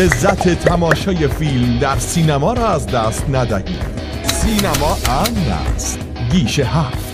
لذت تماشای فیلم در سینما را از دست ندهید. سینما امن است گیشه هفت.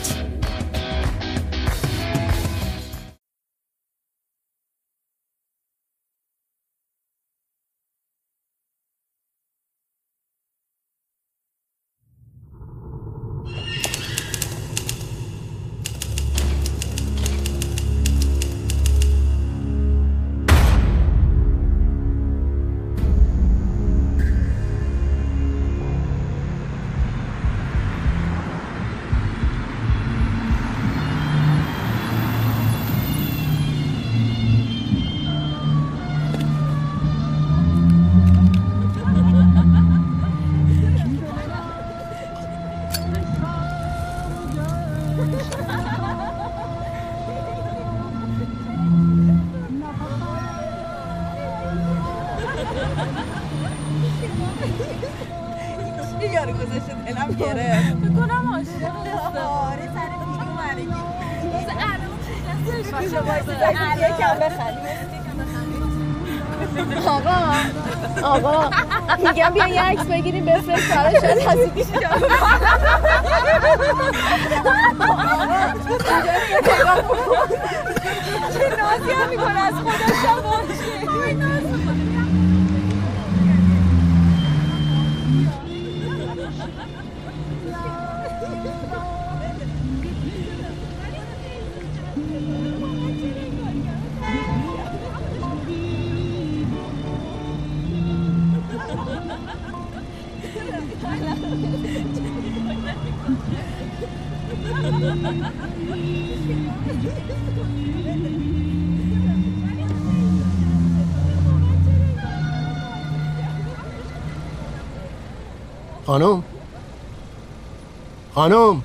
خانم.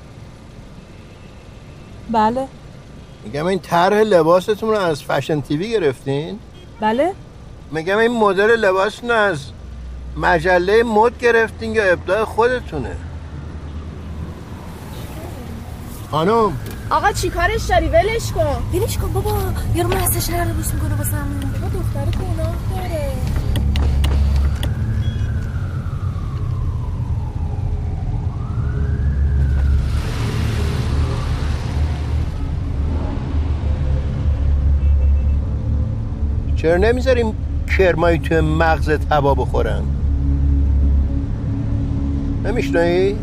بله. میگم این طرح لباستون رو از فشن تیوی گرفتین؟ بله. میگم این مدل لباس رو از مجله مد گرفتین یا ابداع خودتونه؟ خانم. آقا چی کارش داری؟ ولش کن. ولش کن بابا یارو مست شهر رو بوس می‌کنه واسه بابا دختر گناه داره چرا نمی‌ذاریم کرمایی توی مغز تبا بخورن نمیشنایی؟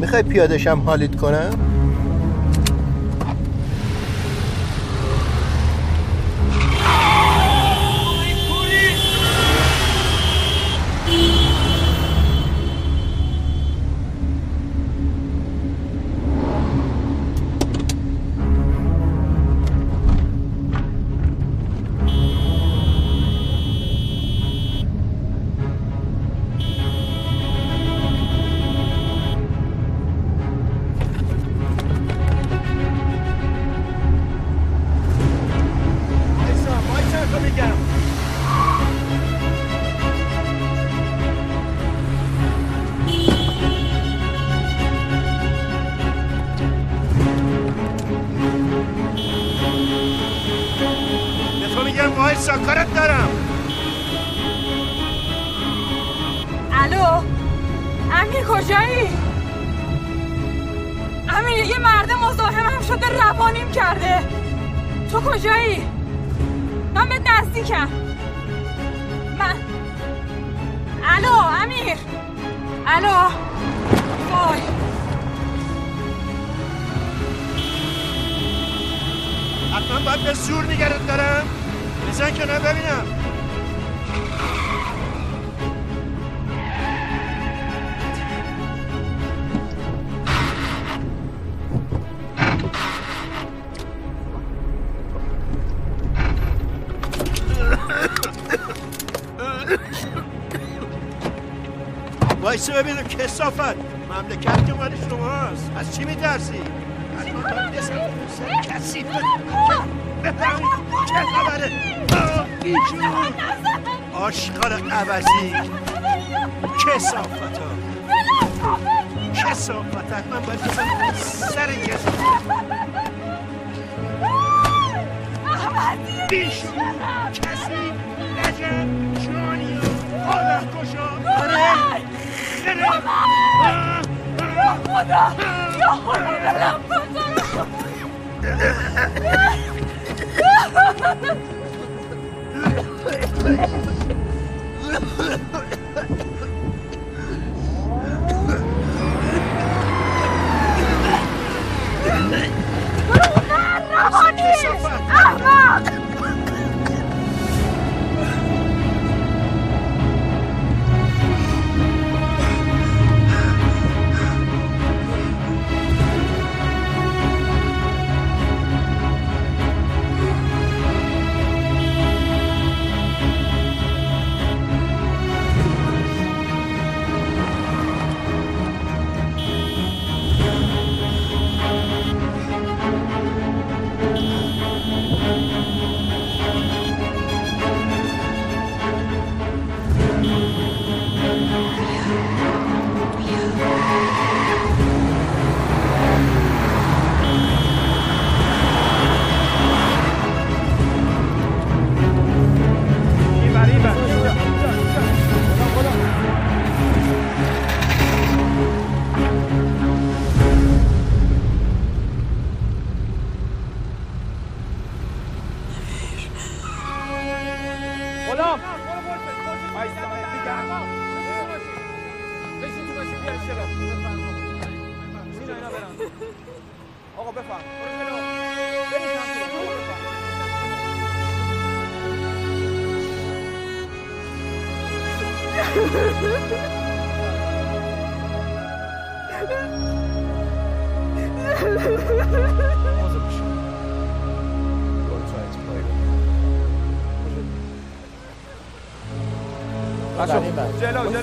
می‌خوای پیادشم حالیت کنم؟ وایسه ببینم کسافت. مملکت که مال شماست. از چی میترسی؟ کسی چه خبره. آشغال عوضی. کسافت ها کسافت ها من باید بزنم سر کسافت. بیشون کسی 妈你不要护不要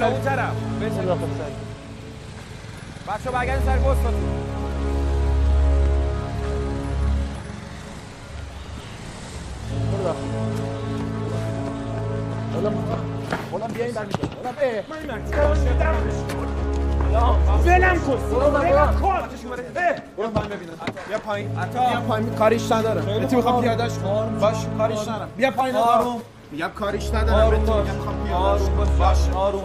اون طرف. بچه برگردین سر گستاتون ولم کن. ولم کن. برو پایین ببینم. بیا پایین. بیا پایین. کاریش ندارم. بهتی می‌خوام باش کاریش ندارم. بیا پایین. آروم. میگم کاریش ندارم. بهتی میگم می‌خوام پیادهش کنم. باش. آروم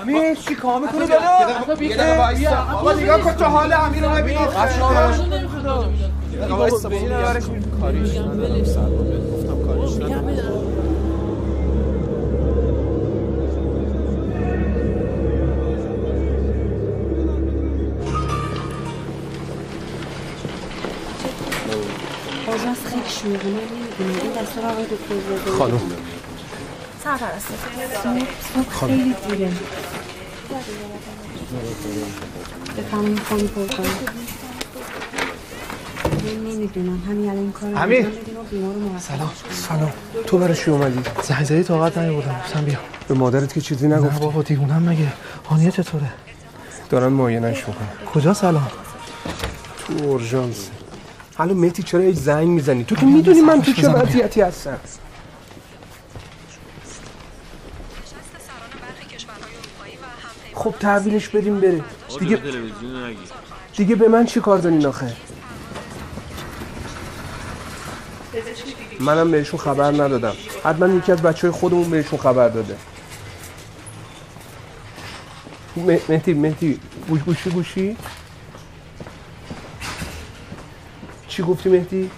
امیر چی کار می‌کنی جلو یه دقیقه وایسا. آقا نگاه کن تو حال امیر رو ببین. یه دقیقه وایسا کاریش ندارم سلام. بهت گفتم کاریش ندارم آژانس خیلی شلوغه من نمی‌دونم این دستور آقای دکتر زاده. خانم. سرپرست خیلی دیره بفهمیم خانم پر کنم من نمی‌دونم همین الان این کار امیر. سلام. سلام. تو برای چی اومدی؟ زنگ زدی طاقت نیاوردم. گفتم بیا. به مادرت که چیزی نه نگفت بابا دیوونم مگه؟ هانیه چطوره؟ دارن معاینش می‌کنن کجا سلام؟ تو اورژانس. حالا مهدی چرا هیچ زنگ می‌زنی؟ تو که می‌دونی من تو چه. وضعیتی هستم؟ خب تحویلش بدیم بره. دیگه دیگه به من چی کار دارین آخه؟ منم بهشون خبر ندادم. حتما یکی از بچه های خودمون بهشون خبر داده. م- مهدی مهدی گوش گوشی گوشی؟ چی گفتی مهدی؟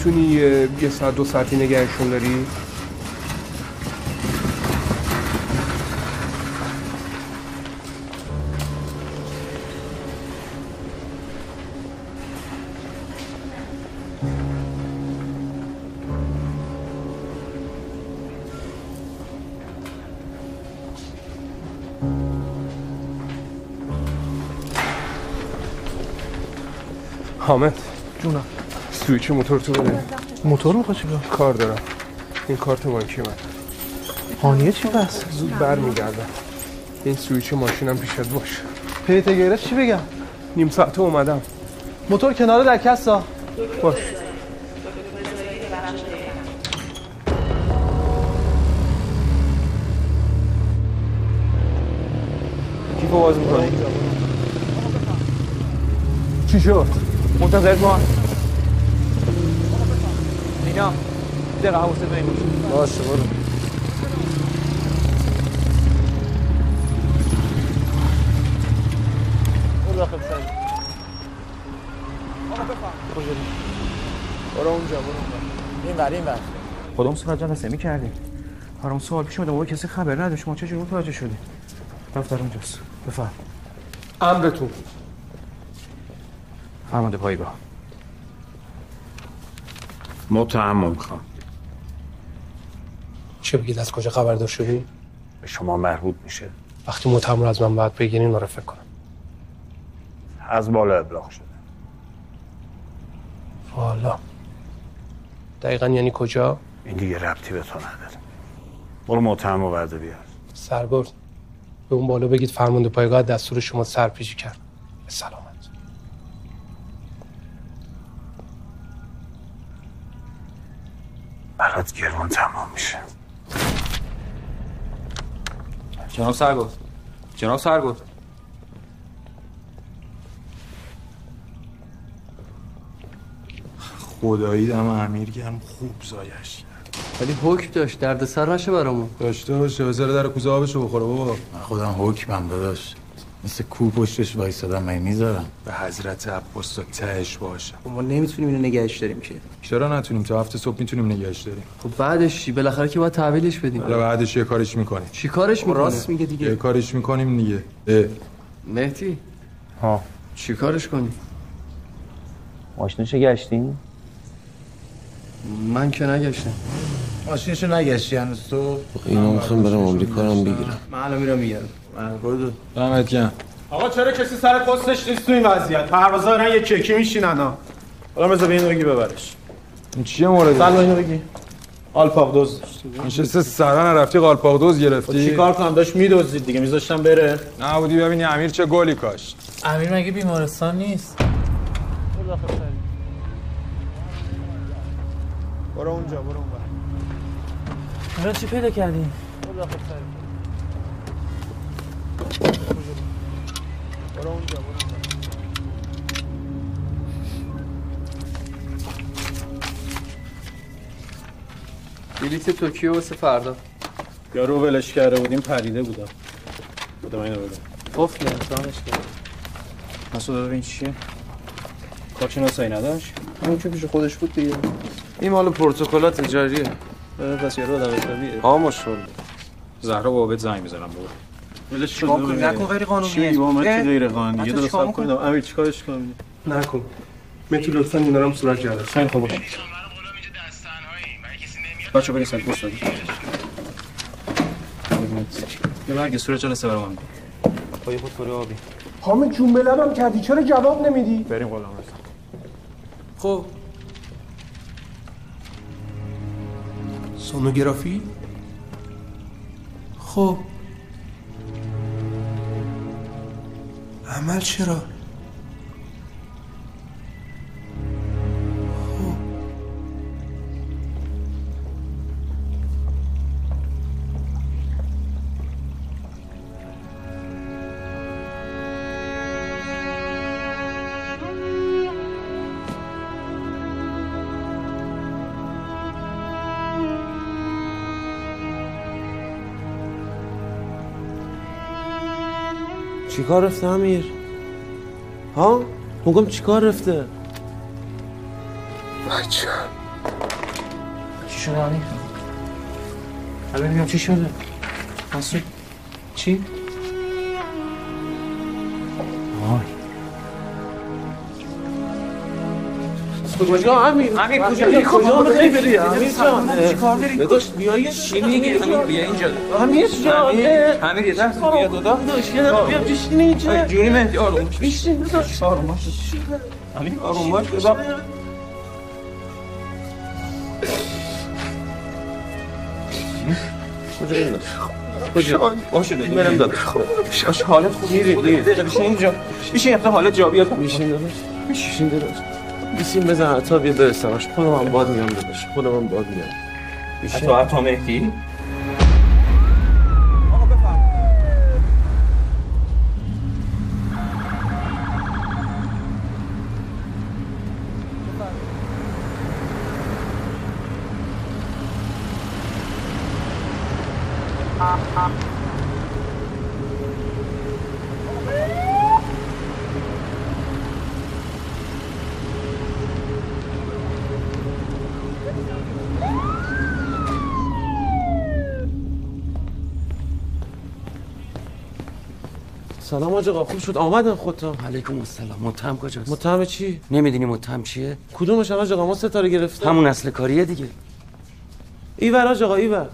می‌تونی یه ساعت دو ساعتی نگهشون داری؟ حامد جونم سویچ موتور تو بده؟ موتور می‌خواد چیکار کار دارم. این کارت بانکی من هانیه چی بس؟ زود برمیگردم. این سویچ ماشینم پیشت باش پیت چی بگم؟ نیم ساعت اومدم. موتور کنار لکسا باش. کیفو باز می‌کنی؟ چی شد؟ منتظر ما. اینا دقیقه حواست این باشه. برو. داخل سری برو اونجا برو این ور این ور. خودمون سراغ جلسه می‌کردیم برام سوال پیش اومده کسی خبر نداشت. ما چجوری متوجه شدیم؟ دفتر اونجاست. بفرم. امرتون فرمانده پایگاه. متهم می‌خوام چه بگید از کجا خبردار شدی؟ به شما مربوط میشه. وقتی متهم رو از من باید بگیرین رو فکر کنم. از بالا ابلاغ شده. والا. دقیقا یعنی کجا؟ این دیگه ربطی به تو نداره. برو متهم و ورده بیار. سرگرد به اون بالا بگید فرمانده پایگاه دستور شما سرپیچی کرد. به برات گرون تمام میشه. جناب سرگرد. جناب سرگرد. خدایی دم امیر گرم خوب زایش ولی حکم داشت درد سر نشه برامون. داشته باشه بذاره در کوزه آبشو بخوره بابا. من خودم حکمم داداش. مثل کو پشتش وایسادم من می‌ذارم. به حضرت عباس تا تهش باشه. ما نمی‌تونیم اینو نگهش داریم که. چرا نتونیم؟ تا هفته صبح می‌تونیم نگهش داریم. خب بعدش چی؟ بالاخره که باید تحویلش بدیم. حالا بعدش یه کارش می‌کنیم. چی کارش می‌کنه؟ راست میگه یه دیگه کارش می‌کنیم دیگه. اه. مهدی ها. چی کارش کنیم ماشینشو گشتیم؟ من که نگشتم. ماشینشو نگشتی هنوز تو؟ اینا می‌خوام برم آمریکا رو بگیرم. من الان میرم میگردم. دمت گرم. آقا چرا کسی سر پستش نیست تو این وضعیت؟ پروازا دارن یه چکی میشینن ها حالا بذار به اینو بگی ببرش. این چیه مورد؟ سلام اینو بگی. آلپاق دوز نشسته سران رفتی قالپاق دوز خب گرفتی چیکار کنم؟ داشت میدوزید دیگه میذاشتم بره. نبودی ببینی امیر چه گلی کاشت. امیر مگه بیمارستان نیست؟ برو اونجا برو اونجا چی پیدا کردی؟ بلیت توکیو واسه فردا. یارو ولش کرده بودیم پریده بودم. بودم اینو بده قفل امتحانش کرد. مسعود ببین چیه؟ کارشناسایی نداشت؟ اون که پیش خودش بود دیگه. این مال پروتکلات تجاریه. پس یارو آدم حسابیه. خاموش شد. زهرا بابت زنگ می‌زنم بابا ولش کنی؟ نکن غیر قانونیه. چی؟ چی غیر قانونی؟ بچه یه صبر کنید امیر چیکارش کنم؟ نکن. متو لطفا اینا رو صورت کرده خیلی خوب باشه. بچه بریم سر دادی. یه برگ صورت جلسه برام هم با یه خود آبی. حامد جون به لبم کردی. چرا جواب نمیدی؟ بریم غلام خب. سونوگرافی؟ خب. عمل چرا؟ چیکار رفته امیر؟ ها؟ میگم چیکار رفته؟ بچه. چی شده امیر؟ چی شده؟ مسعود چی؟ کجا؟ امیر امیر کجا؟ کجا؟ می‌خوای بری امیر جان چیکار داری داداش بیای چی میگی؟ امیر بیا اینجا امیر جان امیر یه دست بیا داداش. یه بیا بشین اینجا. جونی مهدی آروم بشین داداش. آروم باش. امیر آروم باش. بابا کجا این کجا؟ باشه برم داداش. باشه حالت خوب. میری بشین اینجا. بشین یه حالت جا بیاد. بشین داداش. بشین داداش. بشین بزن عطا بیا برسمش خودم هم باد میام داداش خودم هم باد میام عطا مهدی؟ آج آقا خوب شد. آمدن خودتا علیکم السلام. متهم کجاست؟ متهم چی؟ نمی‌دونی متهم چیه؟ کدومش آج آقا ما ستاره گرفتیم همون اصل کاریه دیگه. ایور آج آقا ایور.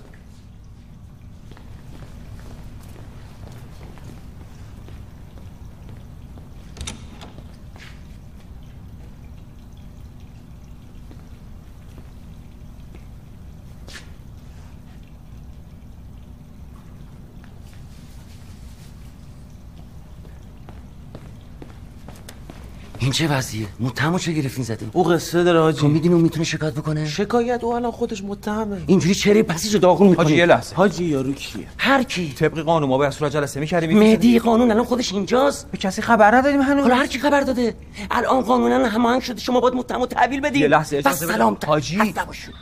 چه وضعیه؟ متهمو چه گرفتین زدین؟ او قصه داره حاجی تو می‌دونی اون می‌تونه شکایت بکنه؟ شکایت؟ او الان خودش متهمه. اینجوری چهره پسیشو داغون می‌کنی حاجی یه لحظه. حاجی یارو کیه؟ هر کی. طبق قانون ما باید صورت جلسه می‌کردیم. مهدی قانون الان خودش اینجاست. به کسی خبر ندادیم هنوز. حالا هر کی خبر داده. الان قانونا هماهنگ شده. شما باید متهمو تحویل بدید یه لحظه بس سلام. حاجی خسته باشید.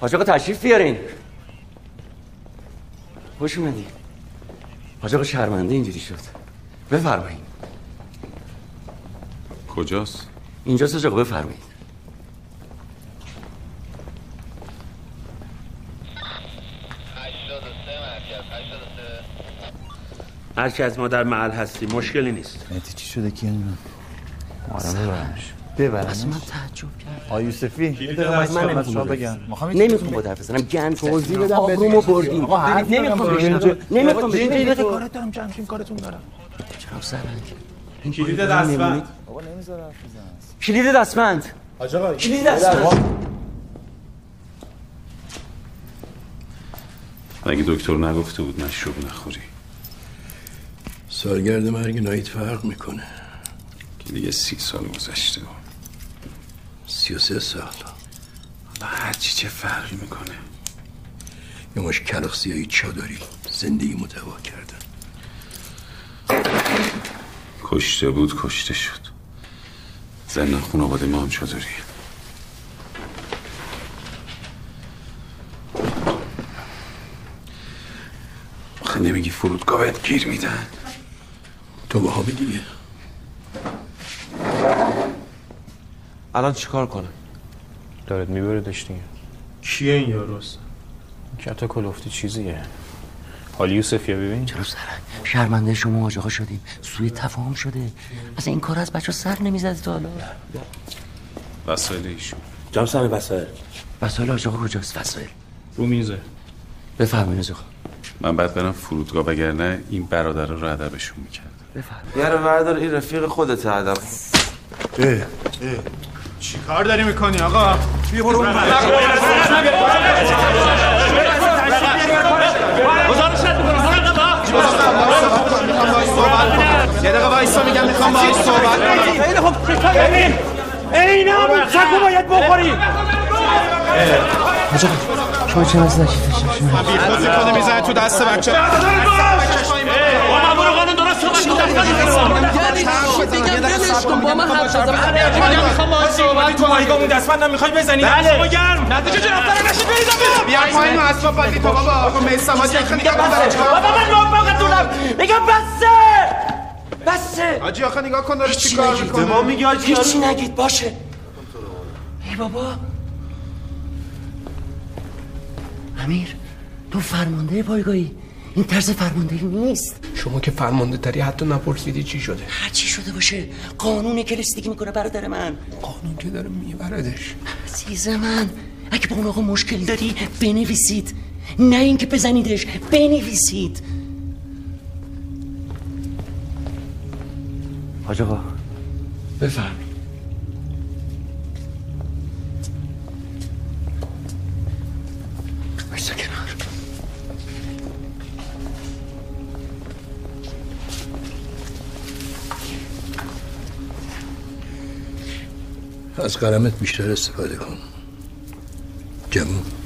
حاج آقا تشریف بیارین. خوش اومدی. حاج آقا شرمنده اینجوری شد. بفرمایید. کجاست؟ اینجاست حاج آقا بفرمایید هر کی از ما در محل هستی مشکلی نیست مهدی چی شده کی می‌دونم آدم ببرمش ببرمش اصلا من تعجب کردم آقا یوسفی من نمی‌خوام بگم. نمی‌خوام. با حرف بزنم گند توضیح بدم. آبرومو بردیم نمی‌خوام. اینجا. نمی‌خوام. دقیقه کارت دارم جمشیم کارتون دارم چرا سرنگ کلید دستبند. بابا نمی‌ذاره حرف بزن کلید حاج آقا کلید دستمند. مگه دکتر نگفته بود مشروب نخوری. سالگرد مرگ نایت فرق می‌کنه. که دیگه سی سال گذشته. سی و سه سال. حالا هرچی چه فرقی می‌کنه. یه مش کلخ سیاهی چادری. زندگی متوا کردن کشته بود کشته شد. زندان خانواده ما هم چطوری؟ آخه نمیگی فرودگاه بهت گیر میدن؟ تو با دیگه. الان چیکار کنه دارد میبردش دیگه کیه این یاروست کتا کلفتی چیزیه. حالی یوسفیه ببین؟ چرا سرنگ شرمنده شما آقا شدیم. سوی تفاهم شده. اصلا این کار از بچه سر نمی‌زد تا حالا. وسایل ایشون. جام سمی وسایل. وسایل آقا کجاست؟ وسایل. رو میزه. بفرمایید آقا من بعد برم فرودگاه وگرنه این برادر رو ادبشون می‌کرد بفرمایید. یه رو بردار این رفیق خودت ادب. چی کار داری می‌کنی آقا؟ بیا برو یه دقیقه وایسا میگم می‌خوام باهاش صحبت کنم خیلی خوب ببین این همون چکو باید بخوری آقا شما چه از نشیدش بی خود می‌کنه می‌زنه تو دست بچه با من حرف زدم می‌خوام باهاش صحبت تو مایگاه اون دستبندم می‌خوای بزنی بیا پایین بابا. میسم میگم بسه بسه حاجی آخه نگاه کن داره چیکار می‌کنه ما میگی حاجی هیچی نگید باشه ای بابا. امیر تو فرمانده پایگاهی. این طرز فرماندهی نیست. شما که فرمانده تری حتی نپرسیدی چی شده؟ هر چی شده باشه. قانون که رسیدگی می‌کنه برادر من. قانون که داره میبردش. عزیز من اگه با اون آقا مشکل داری بنویسید. نه اینکه بزنیدش بنویسید. حاج آقا. بفرمایید. از قلمت بیشتر استفاده کن. جمعون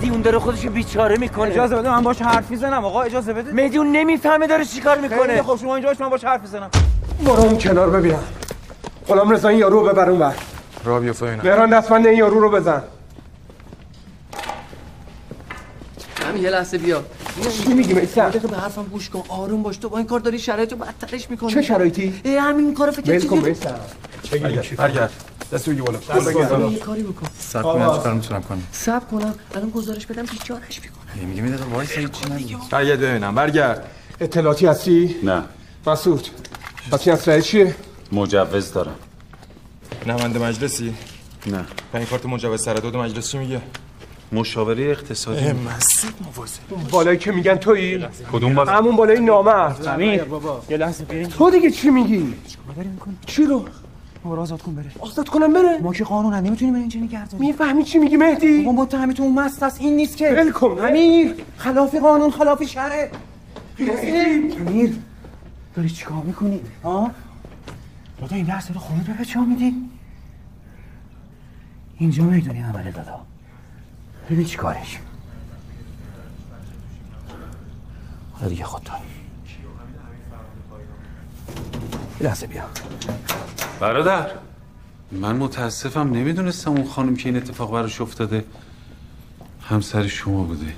مهدی اون داره خودش بیچاره می‌کنه. اجازه بده من باش حرف می‌زنم آقا اجازه بده. مهدی اون نمی‌فهمه داره چیکار می‌کنه. خوب شما اینجا باش من باش حرف می‌زنم. برو اون کنار ببینم. غلام رضا این یارو رو ببر اون ور. را بیفته اینا مهران دستمند این یارو رو بزن. همین یه لحظه بیا. چی میگی میسم دقیقه به حرفم گوش کن. آروم باش تو با این کار داری شرایطو بدترش می‌کنی. چه شرایطی؟ ای همین کارو فکر کن میسم برگرد. دست بگی بالا. کاری بکن. سب کنم چیکار می‌تونم کنم؟ صبر کنم. الان گزارش بدم بیچارهش می‌کنه. میگه میده وایس چی نگی برگرد ببینم. برگرد. اطلاعاتی هستی؟ نه. مسعود. پس این اسلحه چیه؟ مجوز دارم. نماینده مجلسی؟ نه. پنج کارت مجوز سرداد مجلس چی میگه؟ مشاوره اقتصادی. مواظب اون بالایی که میگن تویی؟ کدوم بالا همون بالای نامرد. امیر یه لحظه تو دیگه چی میگی؟ چی رو؟ ما رو آزاد کن بره. آزاد کنم بره؟ ما که قانون هم نمی‌تونیم اینجا نگه داریم می‌فهمی چی میگی مهدی؟ بابا متهمتون اون مست است این نیست که. ول کن امیر خلاف قانون خلاف شرع. امیر داری چیکار می‌کنی؟ ها؟ دادا این لحظه رو خودت به چه میدی. اینجا می‌دونی عمل دادا. ببین چی کارش. حالا دیگه خود داری یه لحظه بیا. برادر. من متاسفم نمی‌دونستم اون خانم که این اتفاق براش افتاده همسر شما بوده.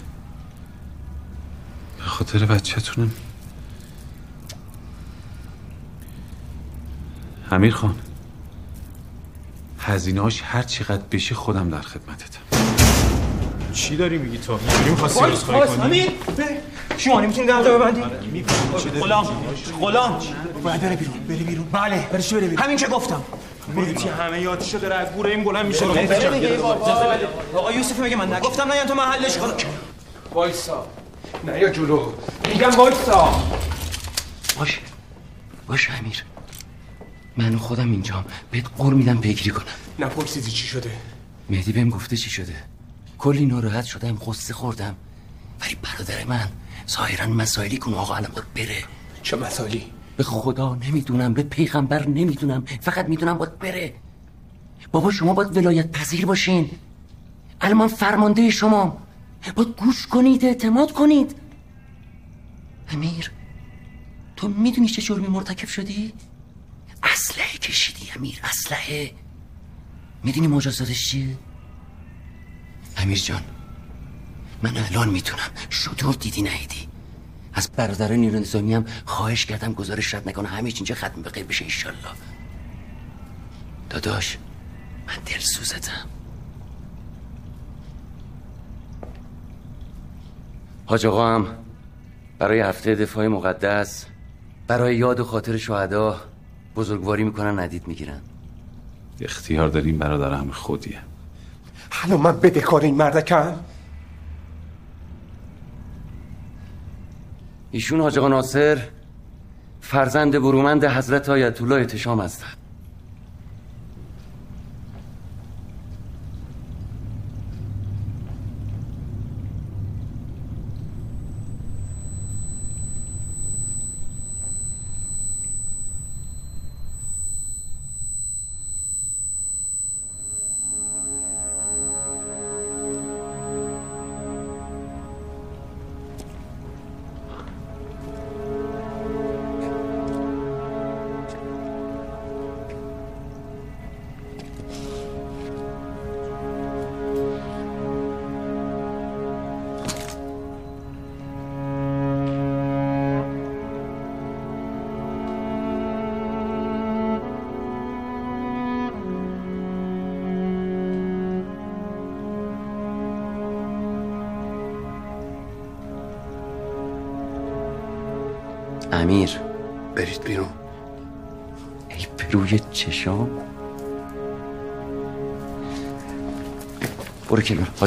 به خاطر بچه‌تونم. امیر خان هزینه‌اش هر چقدر بشه خودم در خدمتتم. چی داری میگی تو؟ اینجوری می‌خواستی عذرخواهی کنی؟ امیر شما نمی‌تونید دمتو ببندی؟ غلام غلام. باید بره بیرون بره بیرون. بله برش بره بیرون. همین که گفتم. مهدی همه یادشو داره از گوره این بلند میشه؟ آقا یوسف میگه من نگفتم نه تو محلش کنم وایسا. نه یا جلو. میگم وایسا. باشه. باشه امیر. من خودم اینجام بهت قول میدم پیگیری کنم نپرسیدی چی شده؟ مهدی بهم گفته چی شده. کلی ناراحت شدم قصه خوردم. ولی برادر من ظاهرا مسائلی کن آقا الان باید بره. چه مسائلی؟ به خدا نمی‌دونم به پیغمبر نمی‌دونم. فقط می‌دونم باید بره. بابا شما باید ولایت پذیر باشین. الان من فرمانده شما. باید گوش کنید اعتماد کنید. امیر تو می‌دونی چه جرمی مرتکب شدی؟ اسلحه کشیدی امیر اسلحه. می‌دونی مجازاتش چیه؟ امیر جان من الان می‌تونم. شطور دیدی نهیدی از برادر نیرو نظامی هم خواهش کردم گزارش رد نکنه. همه اینجا ختم به غیر بشه ایشالله داداش من دلسوزتم حاج آقا هم برای هفته دفاع مقدس برای یاد و خاطر شهدا بزرگواری می‌کنن ندید می‌گیرن. اختیار داریم برادر همه خودیه. حالا من بدهکار این مردکم؟ ایشون حاج ناصر فرزند برومند حضرت آیت الله اتشام هستند.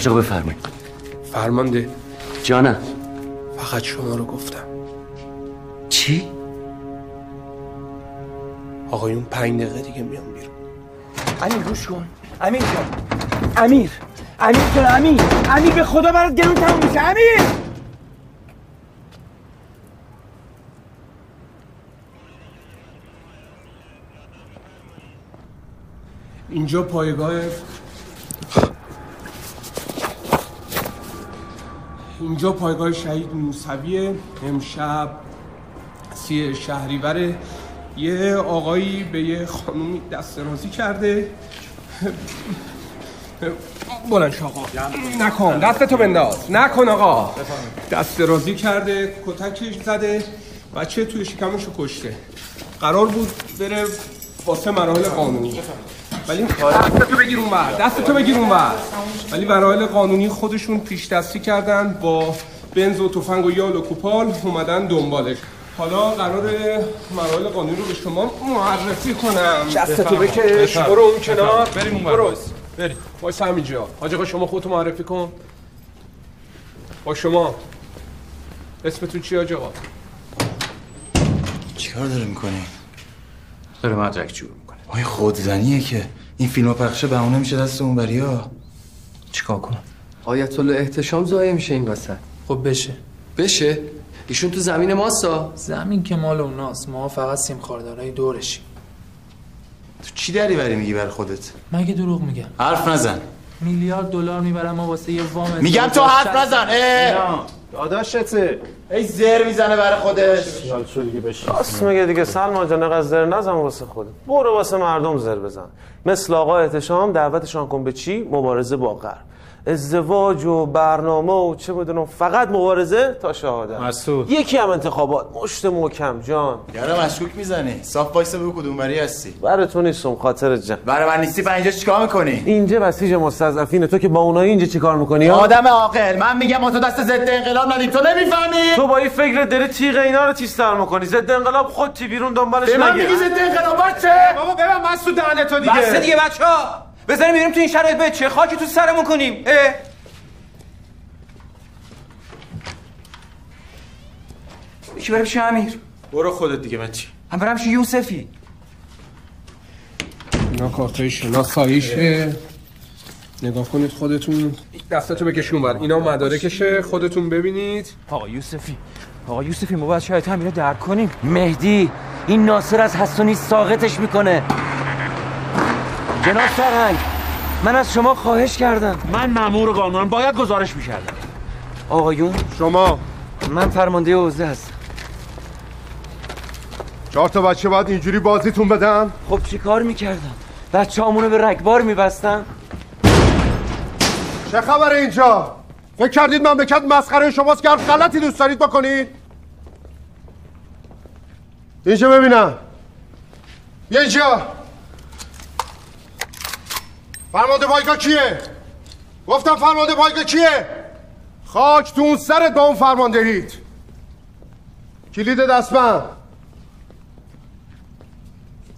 آقا بفرمایید؟ فرمانده جانم فقط شما رو گفتم. چی؟ آقایون پنج دقیقه دیگه میام بیرون. امیر گوش کن. امیر جان. امیر. امیر جان امیر. امیر به خدا برات گلون تموم میشه. امیر! اینجا پایگاه اینجا پایگاه شهید موسویه امشب سی شهریوره یه آقایی به یه خانومی دست رازی کرده. بلند آقا. نکن. دستتو بنداز. نکن آقا. دست رازی کرده. کتکش زده. بچه توی شکمشو کشته. قرار بود بره واسه مراحل قانونی. ولی دستتو بگیر اون بر دستتو بگیر اون بر ولی مراحل قانونی خودشون پیش دستی کردن با بنز و تفنگ و یال و کوپال اومدن دنبالش. حالا قرار مراحل قانونی رو به شما معرفی کنم. دستتو بکش. برو اون کنار. بریم اون برو. بریم. وایس همینجا. حاج آقا شما خودتو معرفی کن. با شما. اسمتون چیه حاج آقا؟ چیکار داره می‌کنی؟ داره مدرک جور می‌کنه. آی خودزنیه که. این فیلم پخشه بهونه میشه دست اون بریا. چیکار کنم؟ آیت الله احتشام ضایع میشه این وسط. خب بشه. بشه؟ ایشون تو زمین ماستا زمین که مال اوناست. ما فقط سیم خاردارای دورشیم. تو چی دری بری میگی بر خودت؟ مگه دروغ میگم. حرف نزن. میلیارد دلار می‌برم ما واسه یه وام میگم تو حرف نزن! داداشته. ای زر می‌زنه برای خودش. راست میگه دیگه سلمان جان از زر نزن واسه خود برو واسه مردم زر بزن. مثل آقا احتشام دعوتشان کن به چی؟ مبارزه با غرب. ازدواج و برنامه و چه بدونم فقط مبارزه تا شهادت. مسعود. یکی هم انتخابات. مشت محکم جان. یارو مشکوک می‌زنی صاف وایسا بگو کدوم بری هستی. برای تو نیستم خاطر جان. برای من نیستی اینجا چیکار می‌کنی؟ اینجا بسیج مستضعفین. تو که با اونایی اینجا چیکار می‌کنی؟ آدم عاقل. من میگم ما تو دست ضد انقلاب ندیم تو نمی‌فهمی؟ تو با این فکر داری تیغ اینا رو تیزتر می‌کنی؟ ضد انقلاب خود تی بیرون دنبالش به من نگیر میگی ضد انقلاب چه بابا ببن مسعود دهنه تو دیگه. بسته دیگه بچه بذاریم بریم تو این شرایط به چه خاکی تو سرمون کنیم. اه. یکی برم پیش امیر. برو خودت دیگه بچی هم برم پیش یوسفی. اینا کارتای شناساییشه نگاه کنید خودتون. دستتو بکشون بر اینا مدارکشه. خودتون ببینید. آقا یوسفی. آقا یوسفی ما باید شاید هم اینو درک کنیم. مهدی این ناصر از حسونی ساقطش می‌کنه. جناب سرهنگ من از شما خواهش کردم. من مأمور قانونم باید گزارش می‌کردم. آقایون شما. من فرمانده حوزه هستم. چهار تا بچه باید اینجوری بازیتون بدن؟ خب چی کار می‌کردم؟ بچه همونو به رگبار میبستم؟ چه خبره اینجا؟ فکر کردید مملکت مسخره شماست که هر غلطی دوست دارید بکنید؟ اینجا ببینم. اینجا فرمانده پایگاه کیه گفتم فرمانده پایگاه کیه خاک تو اون با اون فرماندهیت کلید دستبند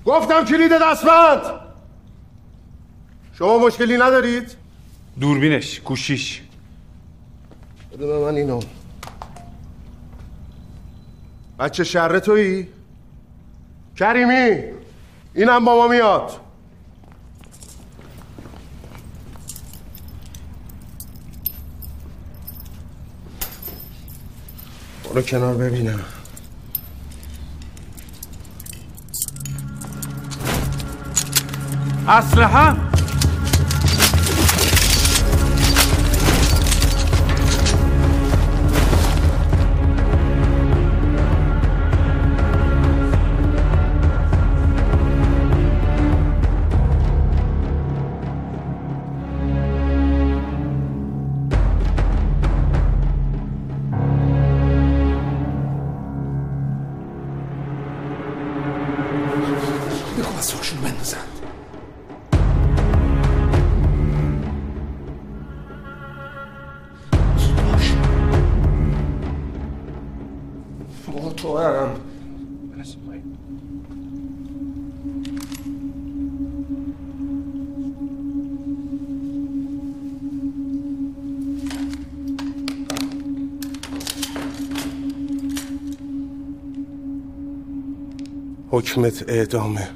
گفتم کلید دستبند شما مشکلی ندارید؟ دوربینش گوشیش بده به من اینو. بچه شهر تویی؟ کریمی اینم با ما میاد. برو کنار ببینم. اسلحه حکمت اعدامه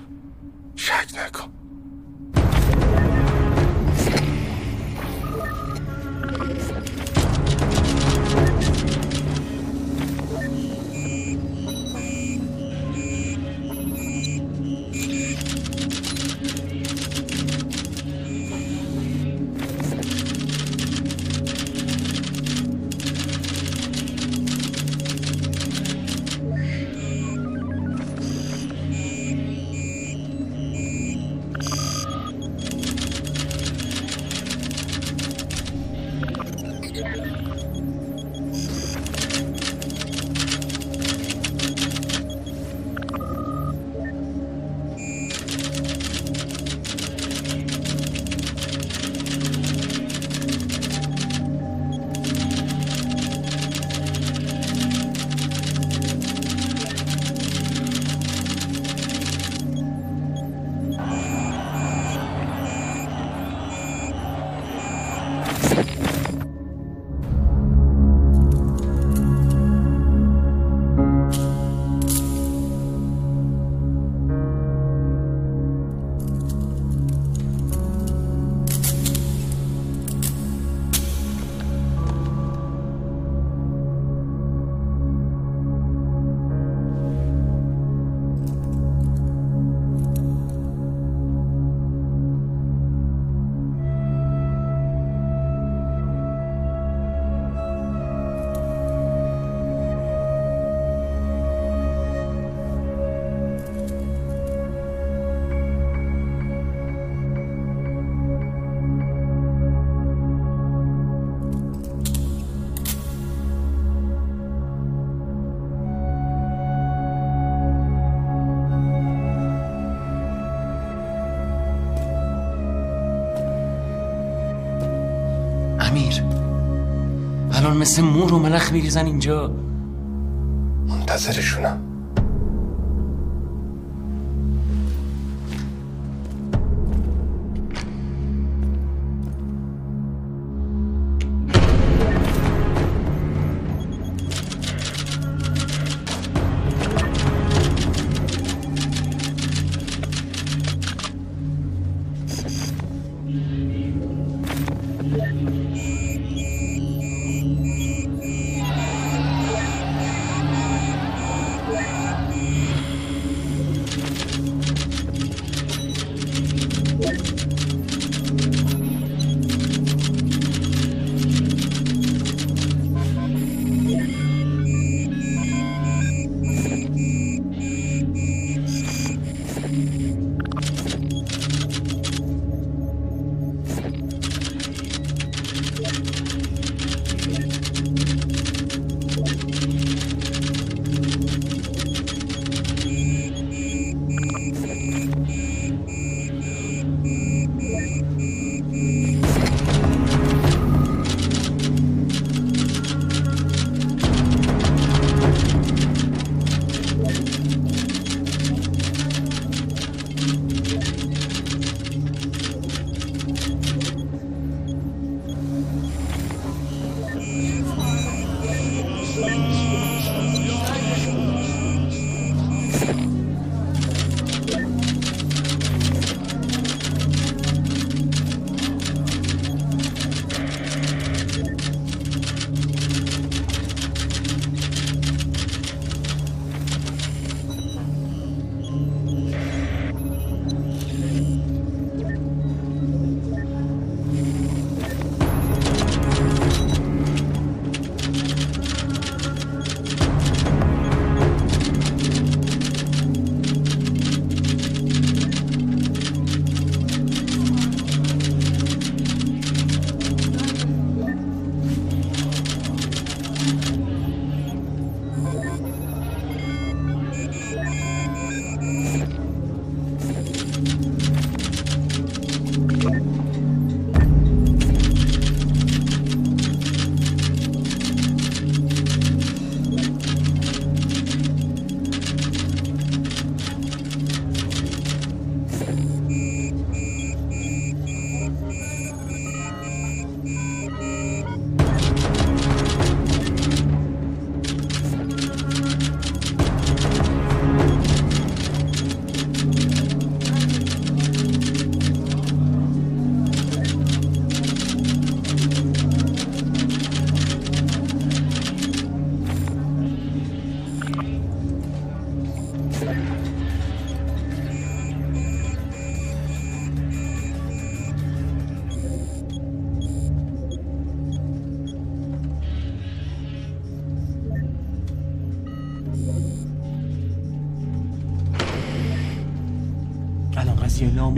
الان مثل مور و ملخ میریزن اینجا. منتظرشونم.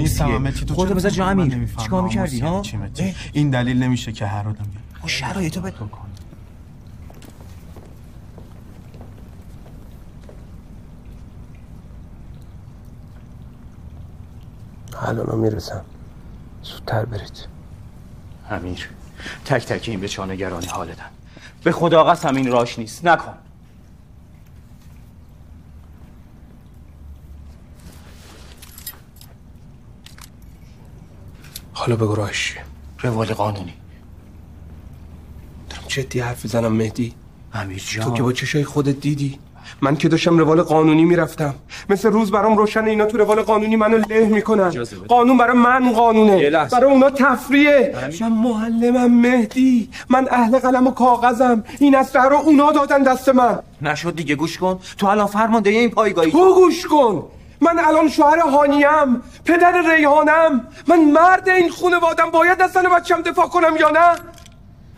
قضیه ناموسیه میفهممتی تو خودتو بذار جا امیر. چیکار می‌کردی ها؟ چی؟ این دلیل نمیشه که هر آدم او شرایطو بد الان می‌رسم. زودتر برید. امیر تک تک این به چانگرانی حالتن. به خدا قسم این راش نیست. نکن. حالا بگو راهش چیه روال قانونی. دارم جدی حرف می‌زنم مهدی؟ امیر جان. تو که با چشای خودت دیدی؟ من که داشتم روال قانونی می‌رفتم. مثل روز برام روشن اینا تو روال قانونی منو له می‌کنن. قانون برای من قانونه. برای اونا تفریه من معلمم مهدی. من اهل قلم و کاغذم. این اسلحه رو اونا دادن دست من. نشد دیگه گوش کن. تو الان فرمانده این پایگاهی. تو گوش کن. من الان شوهر هانیم پدر ریحانم. من مرد این خونوادم باید از زن بچم دفاع کنم یا نه؟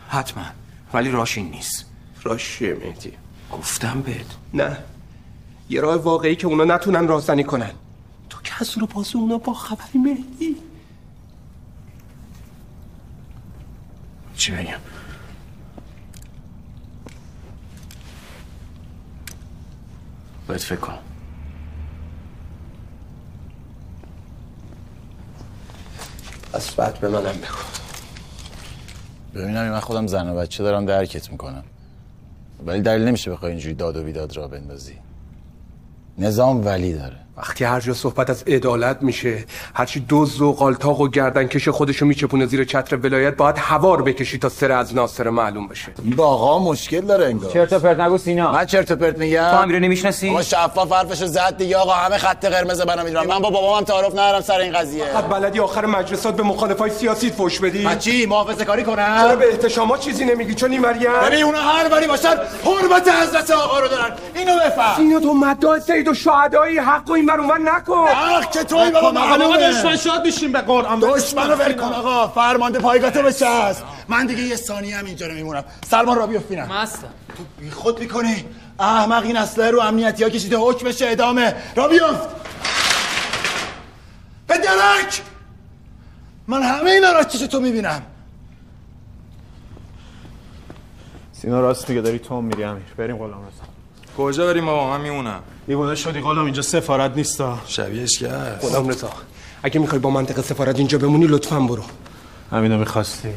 حتما ولی راش این نیست. راش چیه مهدی. گفتم بهت. نه. یه راه واقعی که اونا نتونن راهزنی کنن. تو که از رو پاس اونا با خبری مهدی؟ چی بگم؟ باید فکر کنم. از بعد به منم بگو. ببینم من خودم زن و بچه دارم درکت می‌کنم. ولی دلیل نمیشه بخوای اینجوری داد و بیداد را بندازی. نظام ولی داره. وقتی هر جا صحبت از عدالت میشه هرچی دزد و قالتاق و گردن کش خودشو میچپونه زیر چتر ولایت باید هوار بکشی تا سر از ناصر معلوم بشه. این با آقا مشکل داره انگار. چرت و پرت نگو سینا. من چرت و پرت میگم؟ تو امیرو نمی‌شناسی؟ آقا شفاف حرفشو زد دیگه. آقا همه خط قرمز منو می‌دونم من با بابام تعارف ندارم سر این قضیه. فقط بلدی آخر مجلسات به مخالفای سیاسی فوش بدی؟ چی؟ محافظه کاری کنم؟ چرا به احتشاما چیزی نمیگی؟ چون این مریم ببین اونا هر ولی باشن حرمت حضرت آقا رو دارن. اینو بفهم. سینا تو مدعا سید و شهدایی حق و این ور اونور نکن. حق که توی بابا معلومه. دشمن شاد بشیم به قرآن. دشمنو ول کن. آقا فرمانده پایگاهتو بچسب من دیگه یه ثانیه هم اینجا میمونم سلمان را بیفتینم مستم تو بی خود می‌کنی. احمق این اسلحه رو امنیتی ها کشیده حکمش ادامه. را بیفت به درک! من همه اینا را چیز تو می‌بینم. سینا راست میگه داری تو میری امیر. بریم غلام رضا. کجا بریم بابا؟ من میمونم. دیوونه شدی غلام اینجا سفارت نیستا شبیهش کرد غلام رضا اگه می‌خوای با منطق سفارت اینجا بمونی لطفا برو. همینو می‌خواستی.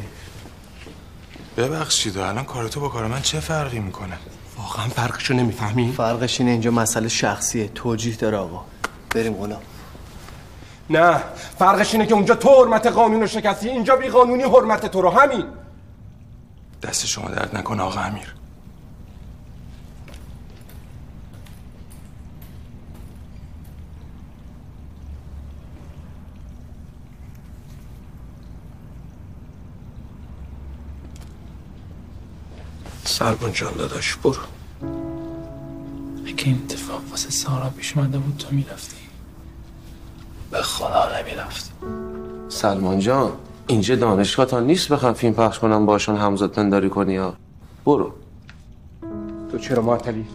ببخشید الان کار تو با کار من چه فرقی می‌کنه؟ واقعا فرقشو نمی‌فهمی؟ فرقش اینه اینجا مسئله شخصیه. توجیه داره آقا. بریم غلام نه فرقش اینه که اونجا تو حرمت قانون رو شکستی اینجا بی قانونی حرمت تو رو. همین. دست شما درد نکنه آقا امیر. سلمان جان داداش برو. اگه این اتفاق واسه سارا پیش اومده بود تو می‌رفتی؟ به خدا نمی‌رفتی سلمان جان اینجا دانشگاه تا نیست بخوام فیلم پخش کنم باشون همزاد پنداری کنی ها. برو. تو چرا معطلی؟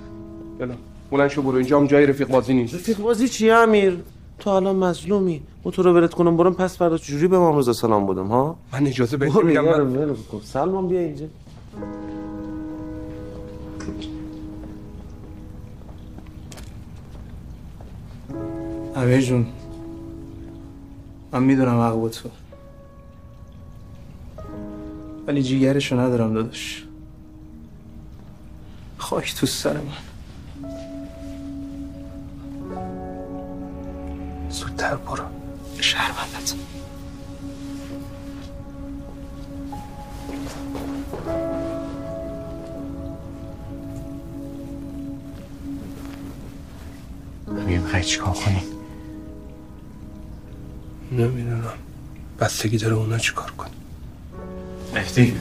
یلا بلند شو برو اینجا هم جای رفیق بازی نیست. رفیق بازی چی امیر؟ تو الان مظلومی. تو رو ولت کنم برم پس فردا چجوری به امام رضا سلام بدم ها؟ من اجازه بهت برو میدم. سلمان بیا اینجا. امیر جون من می‌دونم حق تو ولی جیگرشو ندارم داداش. خاک تو سر من. زودتر برو. شهروندت امیر می‌خوای چیکار کنی؟ نمی‌دونم. بستگی داره اونا چیکار کن مهدی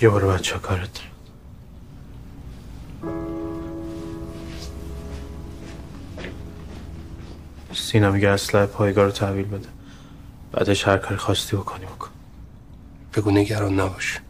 بیا برو بچه کارت. سینا میگه اسلحه پایگاه رو تحویل بده. بعدش هر کاری خواستی بکنی بکن. بگو نگران نباش.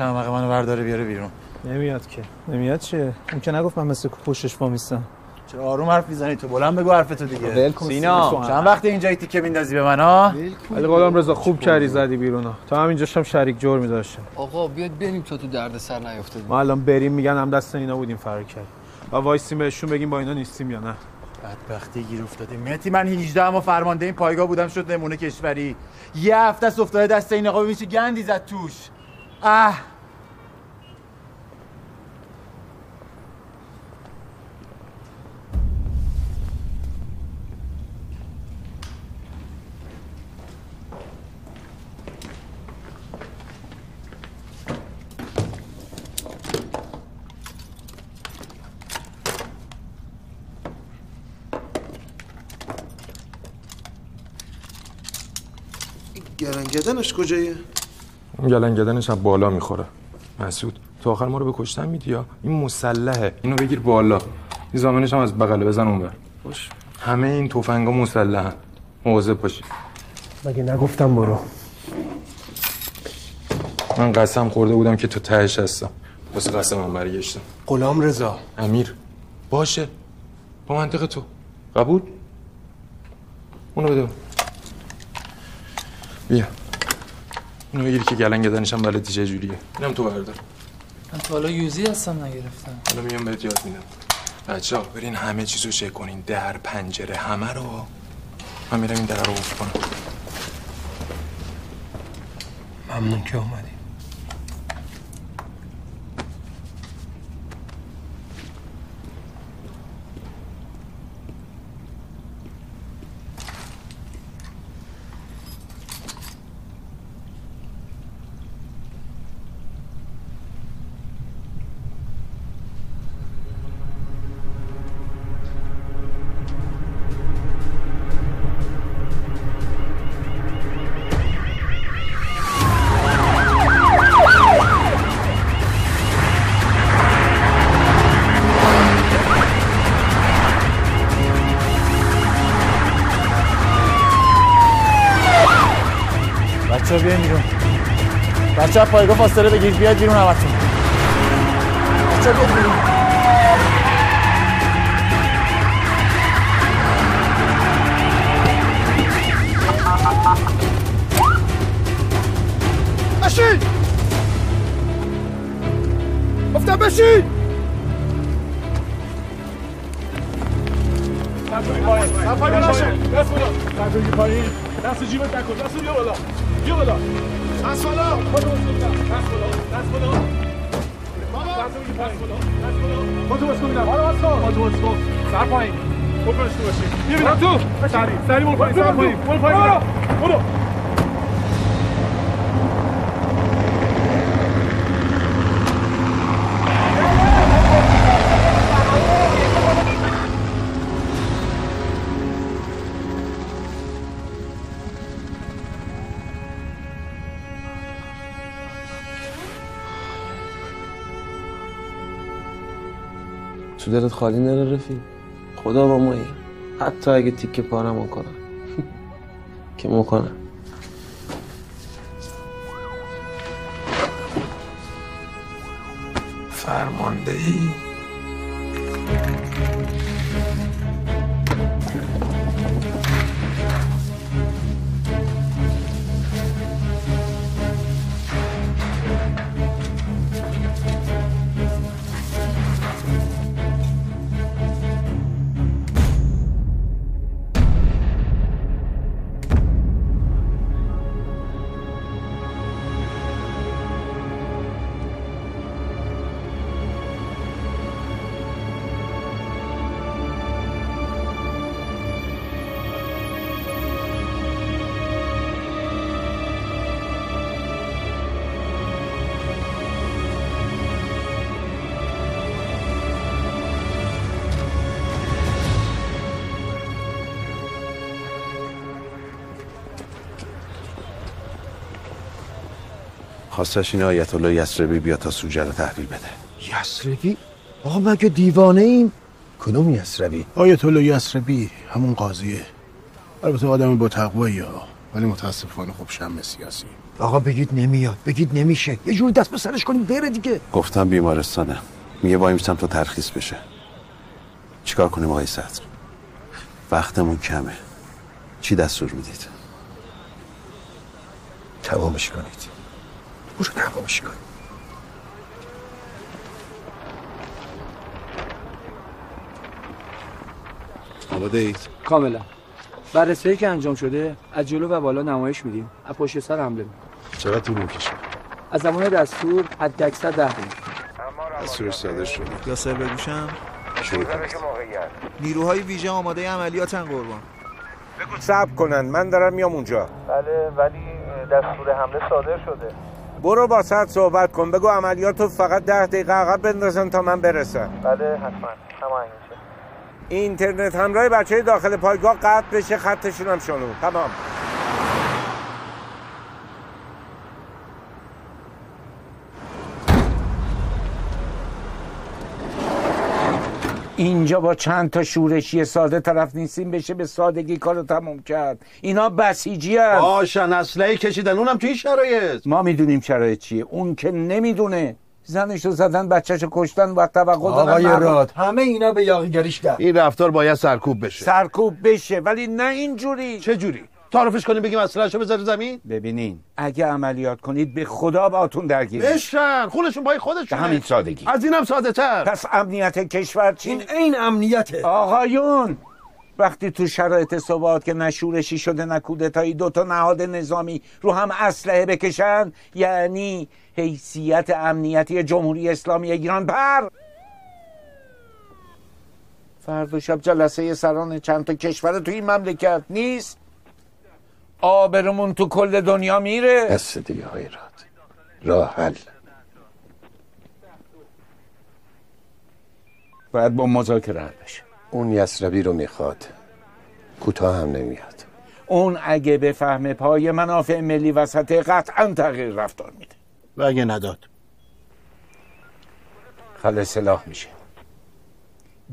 احمق منو برداره بیاره بیرون. نمیاد که. نمیاد چیه؟ اون که نگفت من مثل پشتش وامیستم چرا آروم حرف می‌زنی تو بلند بگو حرفتو دیگه. ول کن سینا. چند وقت اینجایی تیکه میندازی به من ها؟ ولی غلام رضا خوب کردی زدی بیرون ها. تا همینجاش هم شریک جرمی داشتم آقا بیاد بریم تو تو درد سر نیافتادیم ما الان بریم میگن هم دست اینا بودیم فرار کرد و وایسیم بهشون بگیم با اینا نیستیم یا نه. بدبختی گیر افتادیم مهدی من 18 اما فرمانده این پایگاه بودم شد نمونه کشوری. یه هفته است افتاده دست این آقا ببین چه گندی زد توش. اه گرنگدنش کجایه اون گلنگدنش از بالا می‌خوره. مسعود تو آخر ما رو به کشتن میدی یا؟ این مسلحه. اینو بگیر بالا. این زامنش هم از بغل بزن اونور باش. همه این تفنگا مسلحن. مواظب باشی. مگه نگفتم برو. من قسم خورده بودم که تو تهش هستم. واسه قسمم برگشتم. غلام رضا. امیر. باشه. با منطق تو. قبول؟ اونو بده. بیا. اونو بگیری که گلنگ گدنش هم بلدی چه جوریه. اینم تو بردار. من تا حالا یوزی هستم نگرفتم حالا میام بهت یاد میدم. بچه ها برین همه چیز رو چک کنین. در پنجره همه رو. من میرم این در رو افت کنم. ممنون که اومدی بچه پایگاه فاصله بگیرید بیاید بیرون همتون. بچه ها بیاید بیرون. بشین! گفتم بشین! دست جیبت نکن. دست بیا بالا. بیا بالا. دست بالا دست بالا دست بالا کن سر پایین بکنش تو باشی بیا بیا تو سری سری برو پایین سر پایین برو پایین برو تو دلت خالی نره رفیق. خدا با مایی. حتی اگه تیکه پارم کنم. که می‌کنم فرماندهی. خواستش این آیت الله یسربی بیا تا سوجه رو تحویل بده. یسربی آقا مگه دیوانه ایم؟ کدوم یسربی آیت الله یسربی همون قاضیه. البته آدم با تقوایی ها ولی متاسفانه خب شم سیاسی. آقا بگید نمیاد بگید نمیشه. یه جور دست به سرش کنیم بره دیگه. گفتم بیمارستانه. میگه وای میستم تا ترخیص بشه. چیکار کنیم آقای صدر؟ وقتمون کمه. چی دستور می‌دید؟ تمامش کنید. برو تمامش کنید آماده اید؟ کاملا. بررسی که انجام شده از جلو و بالا نمایش میدیم. از پشت سر حمله می‌کنیم. چقدر طول می‌کشه؟ از زمان دستور حد اکثر ده دقیقه. دستور صادر شده. یاسر بگوشم شروع کنید. نیروهای ویژه آماده عملیاتن قربان. بگو صبر کنن من دارم میام اونجا. بله ولی دستور حمله صادر شده. برو با سر صحبت کن. بگو عملیاتو فقط ده دقیقه عقب بندازن تا من برسم. بله حتما. میشه. اینترنت همراه بچه داخل پایگاه قطع بشه خطشون هم شنو. تمام. اینجا با چند تا شورشی ساده طرف نیستیم بشه به سادگی کارو تموم کرد. اینا بسیجی هم باشن اسلحه کشیدن. اونم تو این شرایط. ما می‌دونیم شرایط چیه. اون که نمی‌دونه. زنشو زدن بچهشو کشتن و توقع دارن آقای راد. همه اینا به یاغیگریش در. این رفتار باید سرکوب بشه. سرکوب بشه. ولی نه اینجوری. چه جوری؟ تعارفش کنیم بگیم اسلحه‌شو بذاره زمین؟ ببینین اگه عملیات کنید به خدا باتون درگیر بشن خونشون پای به خودشون همین سادگی. از اینم ساده تر پس امنیت کشور چی؟ این این امنیته. آقایون وقتی تو شرایط ثبات که نه شورشی شده نه کودتایی دوتا نهاد نظامی رو هم اسلحه بکشن یعنی حیثیت امنیتی جمهوری اسلامی ایران پر. فردا شب جلسه سران چند تا کشور تو این مملکت نیست؟ آبرمون تو کل دنیا میره؟ بس دیگه های راد راه حل. باید با مذاکره حل بشه. اون یسربی رو می‌خواد. کوتاه هم نمیاد. اون اگه به فهم پای منافع ملی وسط قطعا تغییر رفتار میده. و اگه نداد. خل سلاح میشه.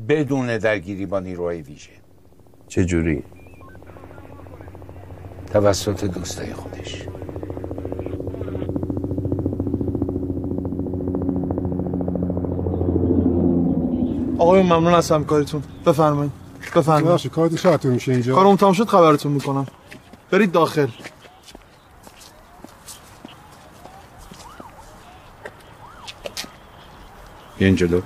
بدون درگیری با نیروهای ویژه. چه جوری توسط دوستای خودش. آقای ممنون از همکاریتون. بفرمایید. بفرمایید. باشه کارت شاتون میشه اینجا؟ کارم تمام شد خبرتون می‌کنم. برید داخل. بیاین جلو.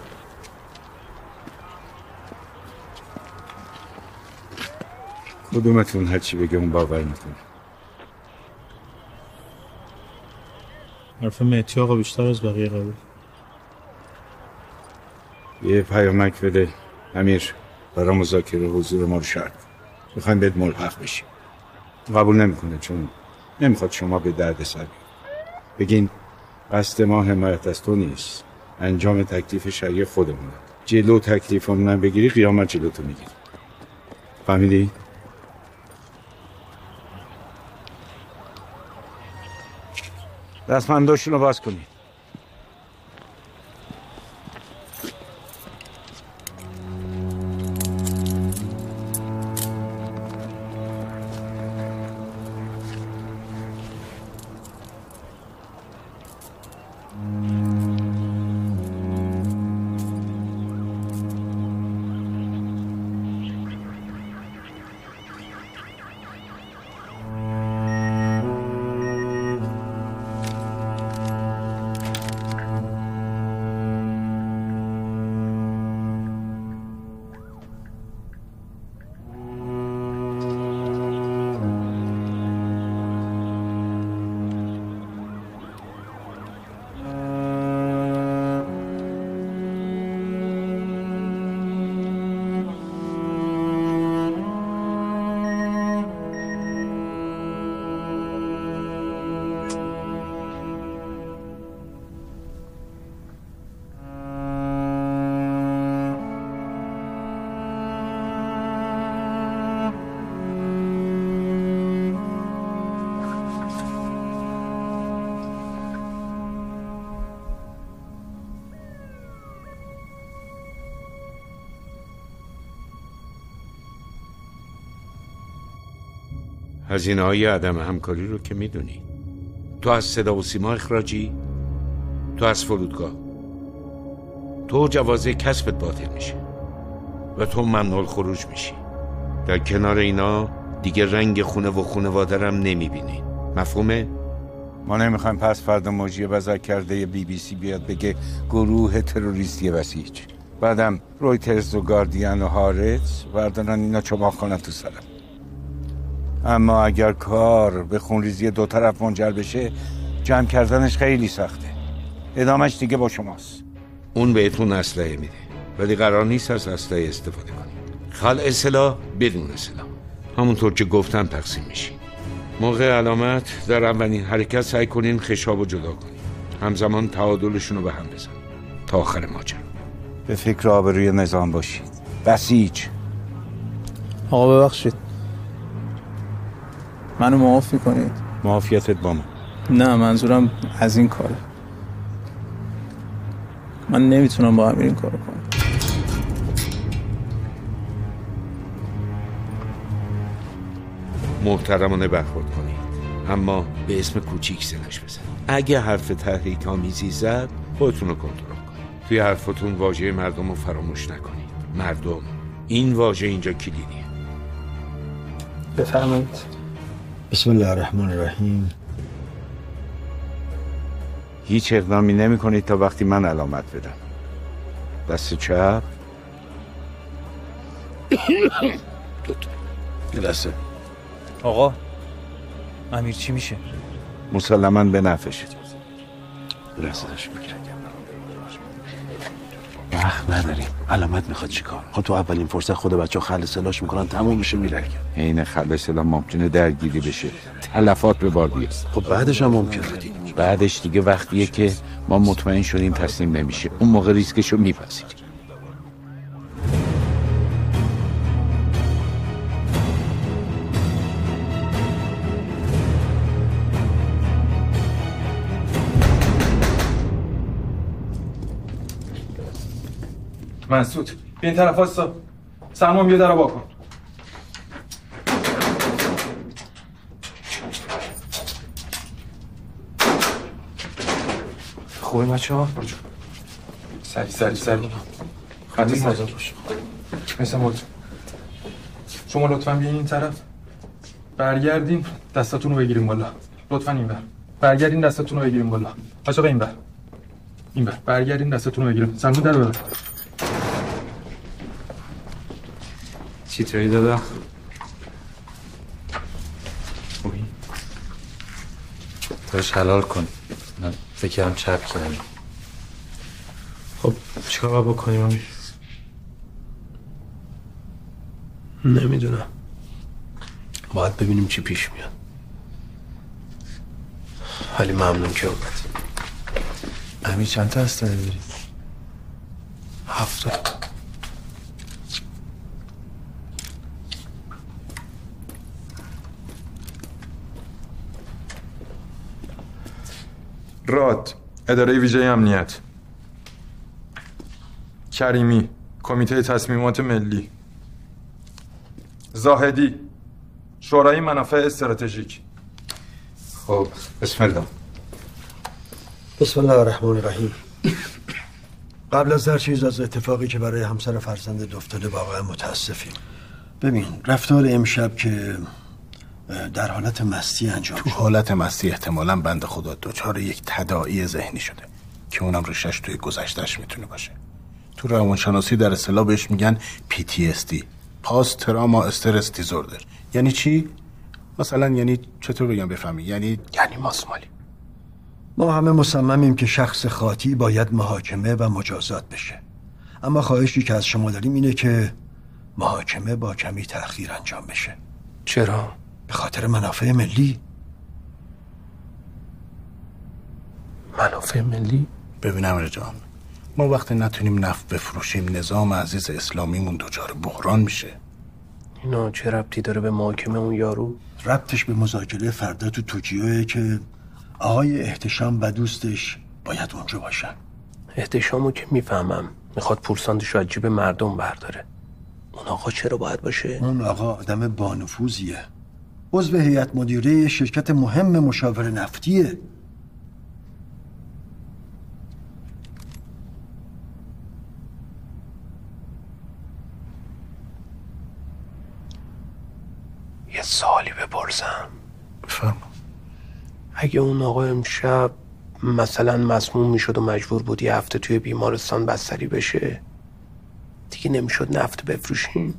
کدومتون هرچی بگه اون باور می‌کنه. حرف مهدی آقا بیشتر از بقیه قبول. یه پیامک بده. امیر برای مذاکره حضور ما رو شرط. می‌خوایم بهت ملحق بشیم. قبول نمی‌کنه چون نمی‌خواد شما به درد سر. بگین قصد ما حمایت از تو نیست. انجام تکلیف شرعی خودمونه. جلو تکلیفمون هم بگیری قیامت جلو تو می‌گیری. فهمیدی؟ دستمنداشون رو باز کنید. هزینه های عدم همکاری رو که می‌دونی. تو از صدا و سیما اخراجی تو از فرودگاه. تو جوازه کسبت باطل میشه و تو ممنوع خروج میشی. در کنار اینا دیگه رنگ خونه و خونوادرم نمی‌بینی. مفهومه؟ ما نمی‌خوایم پس فردا موجی بزر کرده بی بی سی بیاد بگه گروه تروریستی بسیج بعدم رویترز و گاردین و هارتز بردارن اینا چماق کنن تو سرم. اما اگر کار به خونریزی دو طرف منجر بشه جمع کردنش خیلی سخته. ادامش دیگه با شماست. اون بهتون اسلحه میده. ولی قرار نیست از اسلحه استفاده کنی خلع سلاح بدون سلاح همونطور که گفتم تقسیم میشی موقع علامت در اولین حرکت سعی کنین خشاب و جدا کنین. همزمان تعادلشون رو به هم بزن تا آخر ماجرا. به فکر آبروی نظام باشید. بسیج. آقا ببخشید. منو معاف می‌کنید معافیتت با من. نه منظورم از این کاره. من نمی‌تونم با امیر این کارو کنم. محترمانه برخورد کنید اما به اسم کوچیک سنش بزن. اگه حرف تحریک آمیزی زد خودتون رو کنترل کنید توی حرفتون واژه مردم رو فراموش نکنید مردم. این واژه اینجا کلیدیه. بفرمایید. بسم الله الرحمن الرحیم. هیچ اقدامی نمی کنید تا وقتی من علامت بدم. دست چپ. دسته آقا امیر چی میشه؟ مسلما به نفشه لحظهش می‌گیره وقت نداریم. علامت می‌خواد چیکار خب تو اولین فرصت خود بچه خل سلاش می‌کنن تموم میشه میره عین خل سلا ممکنه درگیری بشه. تلفات به بار بیاد. خب بعدش هم ممکنه بعدش دیگه وقتیه که ما مطمئن شدیم تسلیم نمیشه. اون موقع ریسکشو میپذیریم. مسعود بیا این طرف واسه سلمان بیا در واکن خوبه بچه ها سری سری سری. خطی سری. مثل موت شما لطفا بیاین این طرف. برگردین دستاتون رو بگیریم بالا. لطفا این بر برگردین دستاتون رو بگیریم بالا. بچه این بر این بر برگردین دستاتون رو بگیریم. سلمان در ببر. دادا؟ خوبی؟ داشت حلال کن. من فکرم چپ کردم. خب چیکار باید بکنیم امیر؟ نمی‌دونم. باید ببینیم چی پیش میاد. ولی ممنون که اومد امیر چند تا هسته داری؟ راد اداره ویژه امنیت. کریمی کمیته تصمیمات ملی. زاهدی شورای منافع استراتژیک. خب بسم الله. بسم الله الرحمن الرحیم. قبل از هر چیز از اتفاقی که برای همسر فرزند افتاده واقعا متاسفیم. ببین رفتار امشب که در حالت مستی انجام تو حالت مستی احتمالا بند خدا دچار یک تداعی ذهنی شده که اونم ریشش توی گذشتش می‌تونه باشه. تو روانشناسی در اصطلاح بهش میگن PTSD پاست تراما استرس دیزوردر یعنی چی؟ مثلا یعنی چطور بگم بفهمی؟ یعنی یعنی ماسمالی. ما همه مصممیم که شخص خاطی باید محاکمه و مجازات بشه. اما خواهشی که از شما داریم اینه که محاکمه با کمی تأخیر انجام بشه. چرا؟ به خاطر منافع ملی منافع ملی؟ ببینم رجان ما وقتی نتونیم نفت بفروشیم نظام عزیز اسلامیمون دچار بحران میشه اینا چه ربطی داره به محاکمه اون یارو؟ ربطش به مذاکره فردا تو توکیوه که آقای احتشام و دوستش باید اونجا باشن احتشامو که می‌فهمم می‌خواد پورساندش از جیب مردم برداره اون آقا چرا باید باشه؟ اون آقا آدم بانفوذیه عضو هیئت مدیره شرکت مهم مشاور نفتیه. یه سوالی بپرسم. بفرما. اگه اون آقا امشب مثلا مسموم می‌شد و مجبور بود یه هفته توی بیمارستان بستری بشه دیگه نمی‌شد نفت بفروشیم؟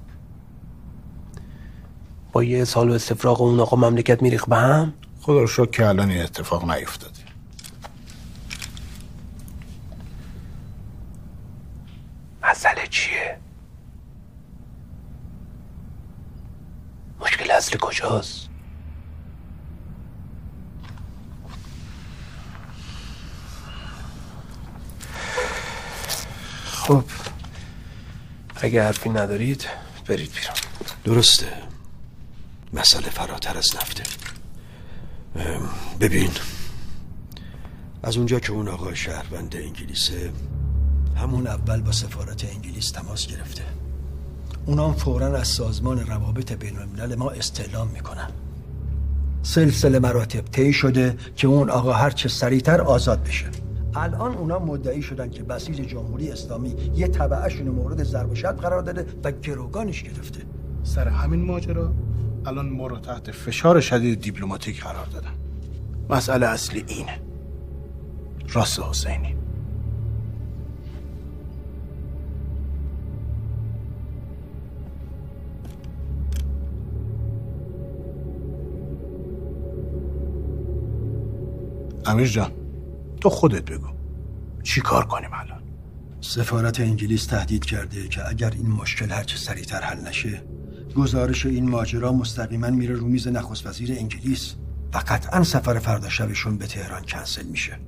با یه سال و استفراغ اون آقا مملکت میریخ به هم خدا رو شکر که الان این اتفاق نیفتاده مسئله چیه؟ مشکل اصلی کجاست؟ خب اگه حرفی ندارید برید بیرون درسته مسئله فراتر از نفته. ببین. از اونجا که اون آقا شهروند انگلیسه همون اول با سفارت انگلیس تماس گرفته. اونام فورا از سازمان روابط بین الملل ما استعلام می‌کنن. سلسله مراتب طی شده که اون آقا هر چه سریعتر آزاد بشه. الان اونا مدعی شدن که بسیج جمهوری اسلامی یه طبعهشون مورد ضرب و قرار داده و گروگانش گرفته. سر همین ماجرا؟ الان ما رو تحت فشار شدید دیپلماتیک قرار دادن. مسئله اصلی اینه. راست حسینی. امیر جان تو خودت بگو. چی کار کنیم الان؟ سفارت انگلیس تهدید کرده که اگر این مشکل هرچه سریعتر حل نشه گزارش این ماجرا مستقیما میره رو میز نخست وزیر انگلیس و قطعا سفر فردا شبشون به تهران کنسل میشه.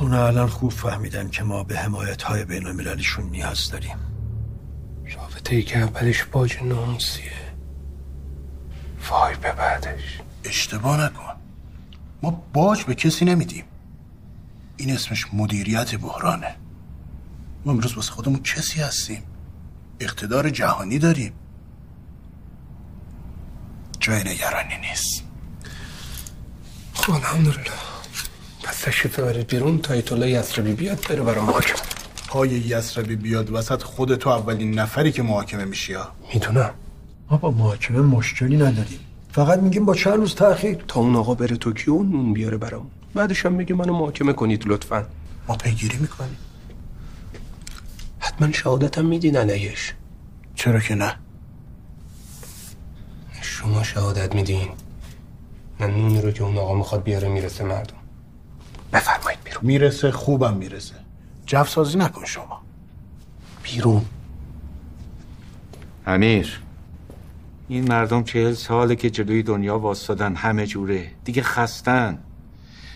اونا الان خوب فهمیدن که ما به حمایت های بین المللیشون نیاز داریم. رابطه ای که اولش باج ناموسیه وای به بعدش. اشتباه نکن. ما باج به کسی نمیدیم. این اسمش مدیریت بحرانه. ما امروز واسه خودمون کسی هستیم. اقتدار جهانی داریم. جای نگرانی نیست. خب الحمدلله. پس تشریف ببرید بیرون تا ایتولا یسربی بیاد بره برای محاکمه. پای یسربی بیاد وسط خودتو اولین نفری که محاکمه میشی ها؟ می‌دونم. ما با محاکمه مشکلی نداریم. فقط میگیم با چند روز تاخیر. تا اون آقا بره توکیو نون بیاره برامون. بعدش هم میگه منو محاکمه کنید لطفا. ما پیگیری می‌کنیم. حتما شهادتم میدین علیش چرا که نه؟ شما شهادت میدین؟ نه نونی رو که اون آقا می‌خواد بیاره می‌رسه مردم. بفرمایید بیرون. می‌رسه خوبم می‌رسه. جف سازی نکن شما. بیرون. امیر. این مردم چهل ساله که جلوی دنیا واسدادن همه جوره. دیگه خستن.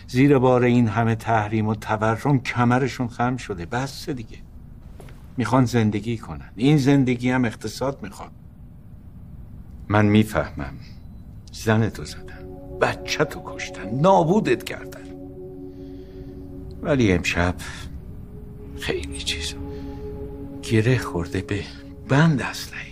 زیر بار این همه تحریم و تورم کمرشون خم شده. بس دیگه. می‌خوان زندگی کنن. این زندگی هم اقتصاد می‌خوان من می‌فهمم. زن تو زدن. بچه تو کشتن. نابودت کردن. ولی امشب خیلی چیز گره خورده به بند اسلحه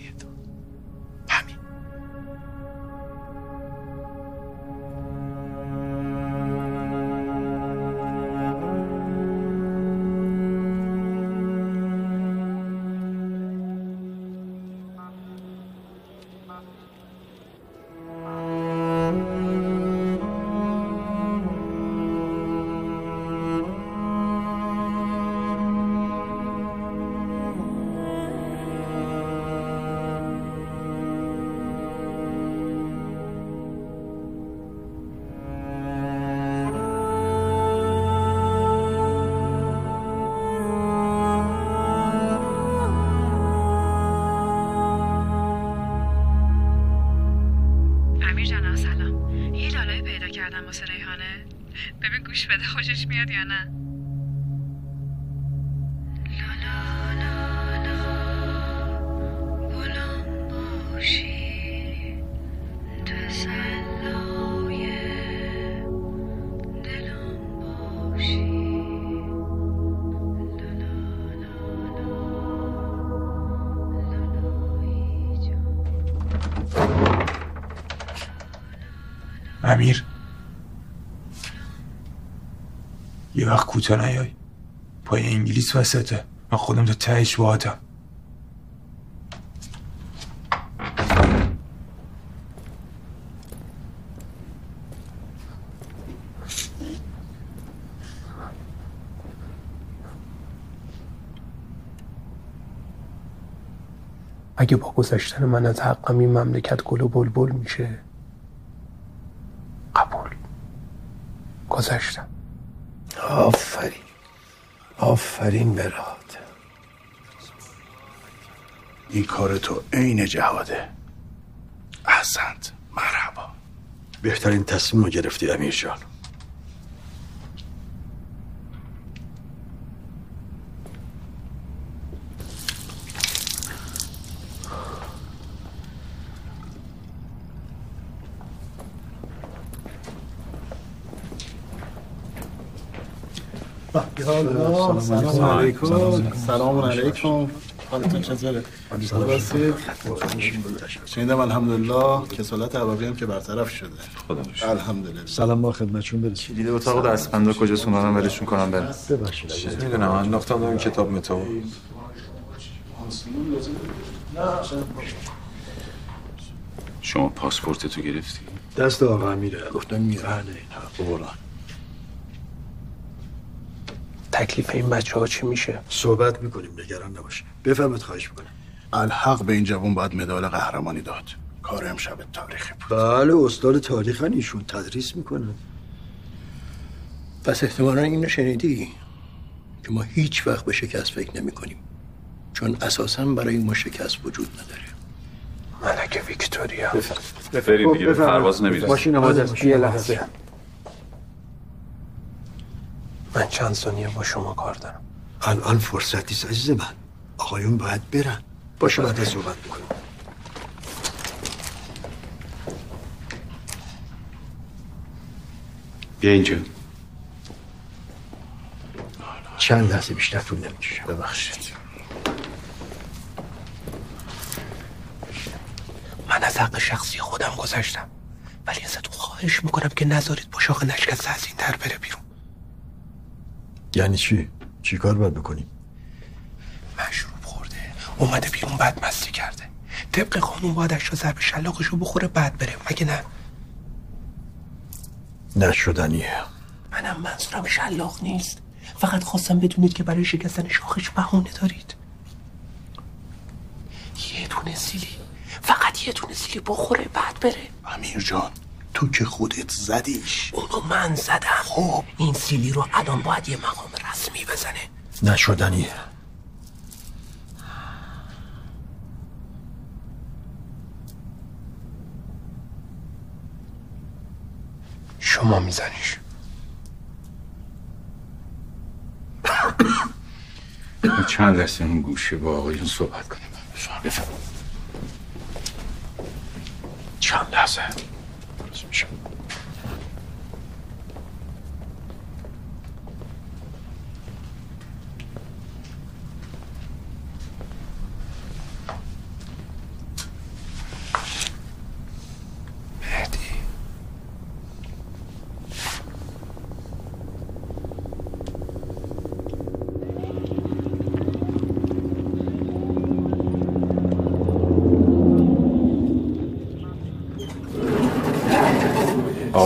امیر. یه وقت کوتاه نیای. پای انگلیس وسطه. من خودم تا تهش باهاتم. اگه با گذشتن من از حقم این مملکت گل و بلبل میشه گذشتم. آفرین. آفرین به راحت. این کار تو عین جهاده. احسنت. مرحبا. بهترین تصمیم رو گرفتی امیر جان سلام علیکم. سلام علیکم. حالتون چطوره؟ شنیدم الحمدلله کسالت عبابی هم که برطرف شده. خدا الحمدلله. سلام با خدمتشون برسید. دیده؟ اتاق دستبندا کجا سونارم ولشون کنم برم. ببخشید می‌دونم انداختم اون کتاب متو شما پاسپورت تو گرفتی؟ دست آقا میره گفتم میره بله قرآن تکلیف این بچه ها چی میشه؟ صحبت می‌کنیم نگران نباش. بفهمت خواهش می‌کنم. الحق به این جوان باید مدال قهرمانی داد. کار امشب تاریخی بود. بله استاد تاریخ ایشون تدریس می‌کنن پس احتمالا اینو شنیدی که ما هیچ وقت به شکست فکر نمی کنیم چون اساسا برای ما شکست وجود نداره. ملکه ویکتوریا. دیگه به بفرمایید. پرواز نمی‌رسیم ماشین آماده است. یه لحظه. من چند ثانیه با شما کار دارم. الان فرصتی است عزیز من. آقایون باید برن. باشه بعد از صحبت می‌کنیم بیا اینجا. چند لحظه بیشتر طول نمی‌کشه. ببخشید. من از حق شخصی خودم گذشتم. ولی ازتون خواهش می‌کنم که نذارید با شاخ نشکسته از این در بره بیرون. یعنی چی؟ چی کار باید بکنیم؟ مشروب خورده. اومده بیرون بعد مستی کرده. طبق قانون باید اشتا ضرب شلاقشو بخوره بعد بره. مگه نه؟ نشدنیه. منم منظورم شلاق نیست. فقط خواستم بدونید که برای شکستن شاخش بهونه دارید. یه دونه سیلی. فقط یه دونه سیلی بخوره بعد بره. امیر جان. تو که خودت زدیش. اونو من زدم. خب. این سیلی رو الان باید یه مقام رسمی بزنه. نشدنیه شما میزنیش. چند لحظه اون گوشه با آقایون صحبت کنیم. بفهم چند لحظه؟ مهدی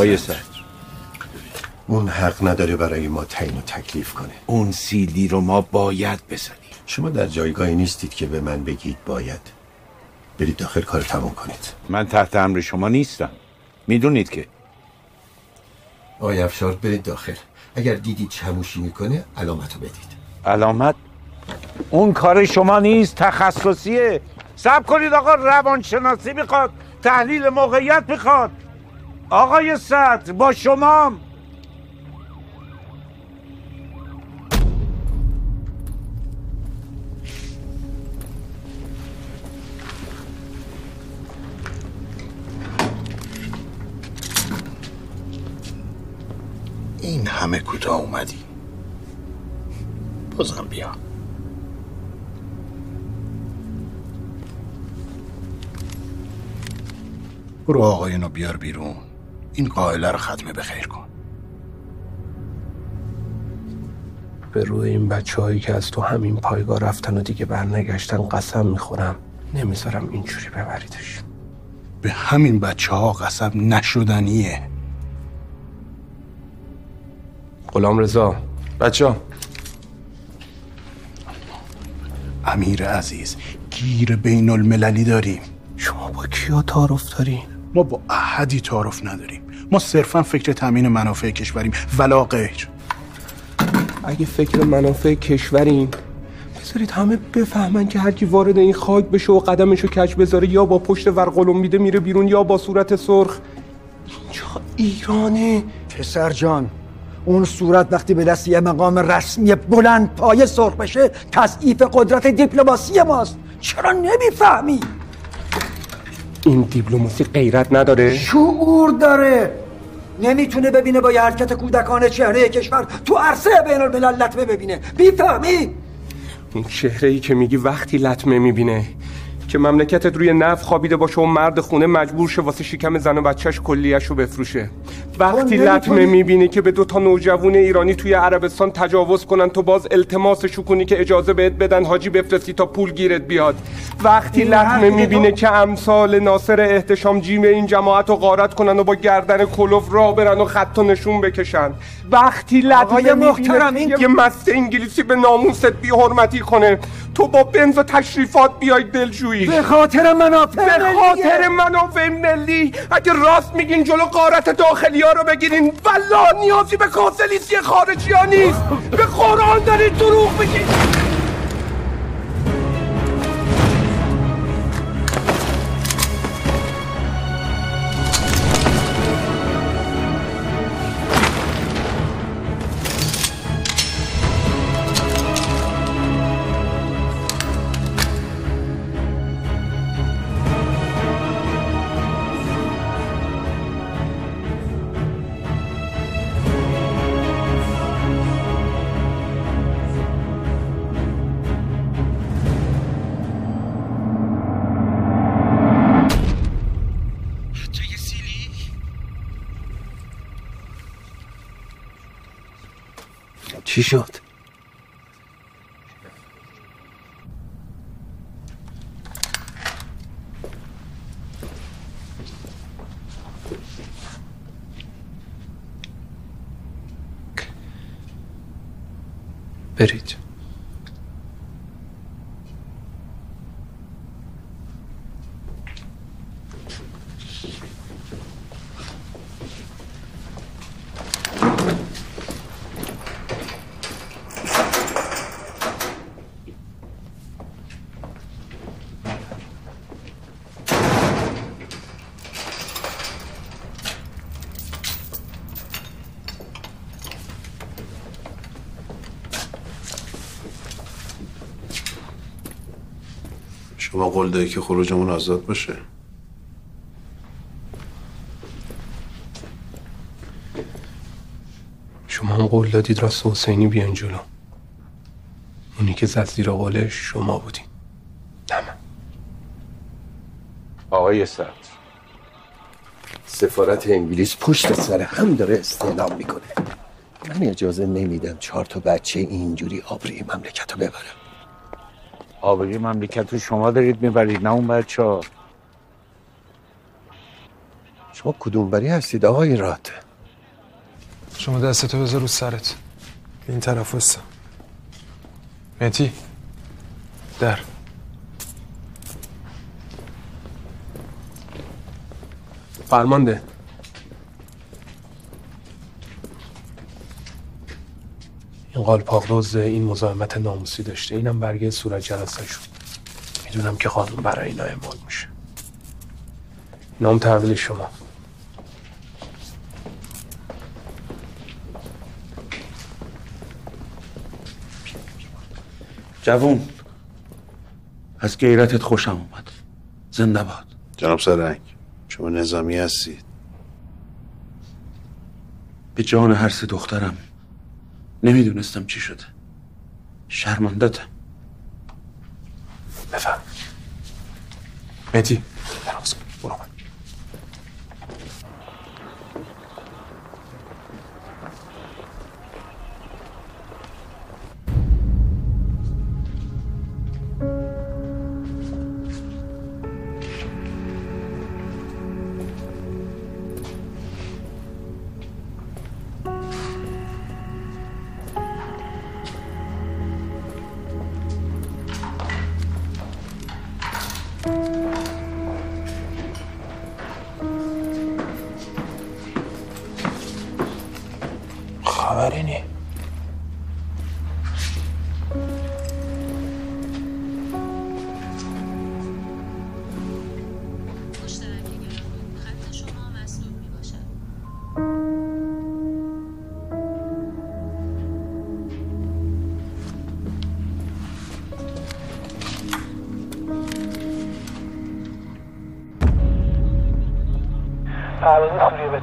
آقای سر اون حق نداره برای ما تعیین و تکلیف کنه. اون سیلی رو ما باید بزنیم. شما در جایگاهی نیستید که به من بگید باید. برید داخل کار تموم کنید. من تحت امر شما نیستم. می‌دونید که. آقای افشار برید داخل. اگر دیدید چموشی می‌کنه علامتو بدید. علامت؟ اون کار شما نیست تخصصیه. سب کنید آقا روانشناسی می‌خواد تحلیل موقعیت می‌خواد. آقای صدر با شما. این همه کوتاه اومدی؟ بازم بیا. برو آقایونو بیار بیرون. این قائله رو ختمه به خیر کن. به روی این بچه هایی که از تو همین پایگاه رفتن و دیگه برنگشتن قسم می‌خورم. نمی‌ذارم اینجوری ببریدش. به همین بچه ها قسم نشدنیه. غلام رضا. بچه ها امیر عزیز گیر بین المللی داریم. شما با کیا تعارف دارین؟ ما با احدی تعارف نداریم. ما صرفا فکر تامین منافع کشوریم. ولا غیر اگه فکر منافع کشورین بذارید همه بفهمن که هر کی وارد این خاک بشه و قدمشو کج بذاره یا با پشت ورقلم میده میره بیرون یا با صورت سرخ. اینجا ایرانه. پسر جان اون صورت وقتی به دست یه مقام رسمی بلند پایه سرخ بشه تضعیف قدرت دیپلماسی ماست. چرا نمی‌فهمی؟ این دیپلماسی غیرت نداره؟ شعور داره. نمی‌تونه ببینه با یه حرکت کودکانه چهره کشور تو عرصه بین الملل لطمه ببینه. بیفهمی؟ این چهره ای که میگی وقتی لطمه می‌بینه. که مملکتت روی نف خوابیده باشه و مرد خونه مجبور شه واسه شکم زن و بچهش کلیهش رو بفروشه. وقتی لطمه می‌بینی که به دو تا نوجوان ایرانی توی عربستان تجاوز کنن تو باز التماسشو کنی که اجازه بهت بدن حاجی بفرستی تا پول گیرت بیاد. وقتی لطمه می‌بینه که امثال ناصر احتشام جیم این جماعت رو غارت کنن و با گردن کلوف را برن و خط و نشون بکشن. وقتی لطمه محترم، می‌بینه یه مست انگلیسی به ناموست بی حرمتی کنه تو با بنز و تشریفات بیای دلجویی. به خاطر منافع به. خاطر منافع ملی اگه راست میگین جلو قارت داخلی ها رو بگیرین والله نیازی به کاسلیسی خارجی ها نیست. به قرآن دارید دروغ میگین. چی شد؟ برید شما قول دادی که خروجمون آزاد باشه؟ شما هم قول دادید راست حسینی بیاین جلو. اونی که زد زیر قولش شما بودین. آقای سرد سفارت انگلیس پشت سر هم داره استعلام می‌کنه. من اجازه نمیدم چهار تا بچه اینجوری آبری مملکت رو ببرم. آبروی مملکت رو شما دارید می‌برید نه اون بچه ها. شما کدوم بری هستید آقای رات شما دستتو بذار رو سرت. این طرف هستم متی در. فرمانده. این قالپاق دزد این مزاحمت ناموسی داشته. اینم برگه صورت جلسه شد. می‌دونم که قانون برای اینا اعمال میشه. نام تحویل شما. جوون از غیرتت خوشم اومد. زنده باد. جناب سرنگ شما نظامی هستید. به جان هر سه دخترم نمی‌دونستم چی شده. شرمندتم بفهم مهدی. برو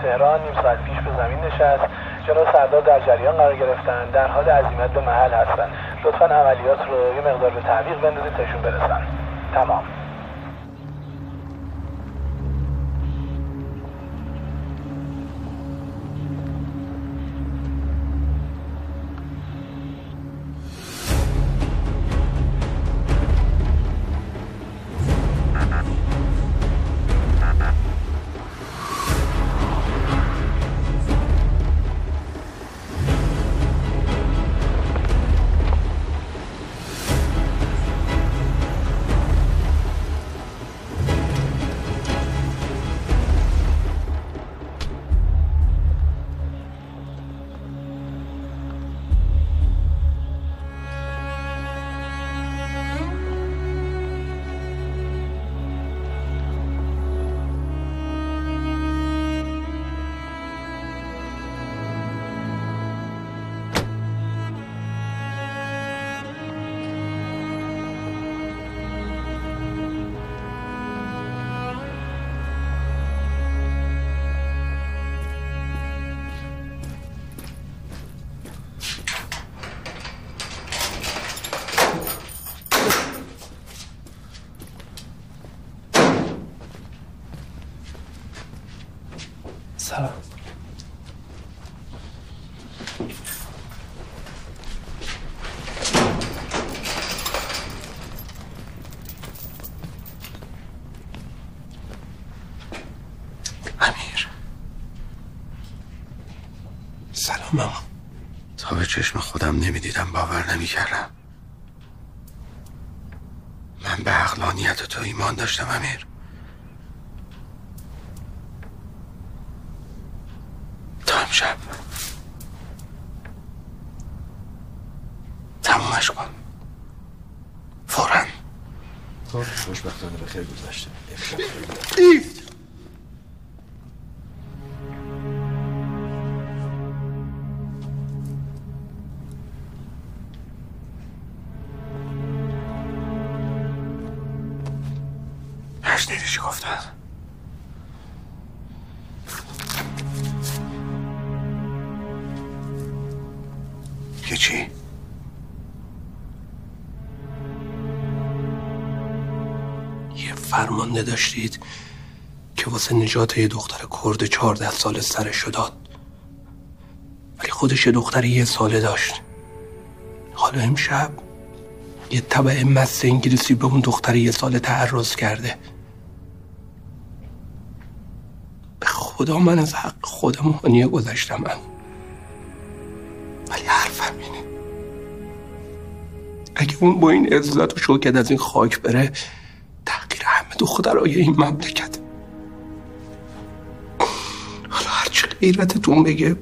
تهران نیم ساعت پیش به زمین نشست. جناب سردار در جریان قرار گرفتن. در حال عزیمت به محل هستند لطفا عملیات رو یه مقدار به تعویق بندازید تاشون برسن. تمام. چشم خودم نمی‌دیدم باور نمی‌کردم. من به عقلانیت تو ایمان داشتم امیر. فرمانده داشتید که واسه نجات یه دختر کرد چهارده سال سرشو داد. ولی خودش یه دختر یه ساله داشت. حالا امشب یه طبع مست انگلیسی به اون دختر یه ساله تعرض کرده. به خدا من از حق خودم هانیه گذشتم من. ولی حرفم اینه. اگه اون با این عزت و شوکت از این خاک بره دخترای این مملکت. حالا هرچی غیرتتون بگه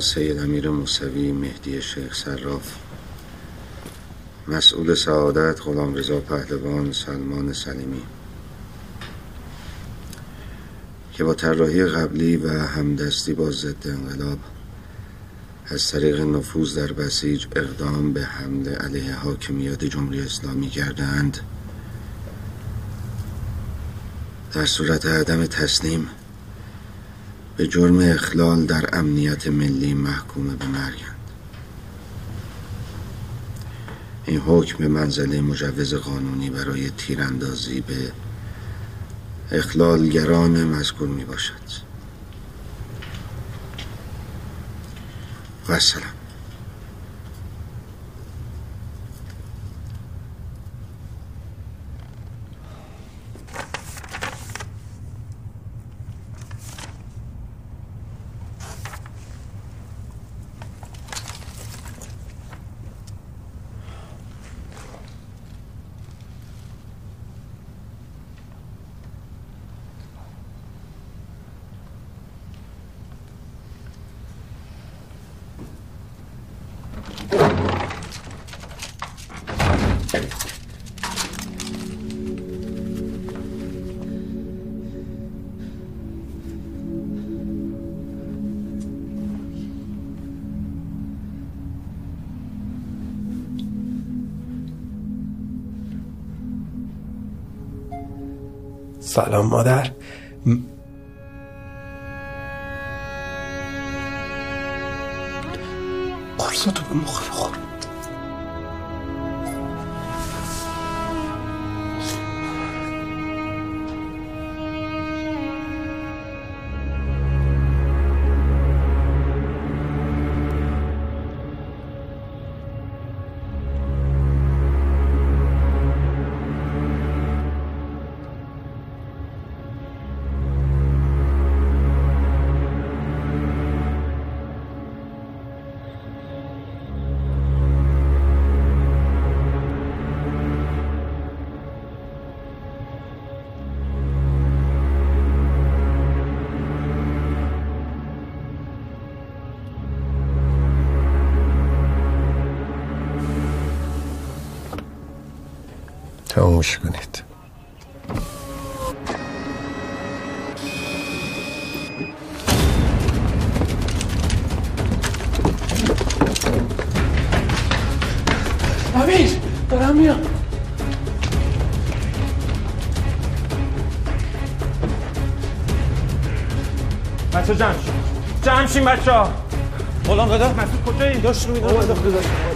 سید امیر موسوی مهدی شیخ صراف مسئول سعادت غلام رضا پهلوان سلمان سلیمی که با طراحی قبلی و همدستی با ضد انقلاب از طریق نفوذ در بسیج اقدام به حمله علیه حاکمیت جمهوری اسلامی کردند در صورت عدم تسلیم به جرم اخلال در امنیت ملی محکوم به مرگند این حکم به منزله مجوز قانونی برای تیراندازی به اخلالگران مذکور می باشد و السلام. سلام مادر. قرصاتو به مخ تمومش کنید. امیر دارم میام بچه جمع شین. جمع شین بچه ها غلام دادا مسعود کجایی؟ داشت رو می‌دونم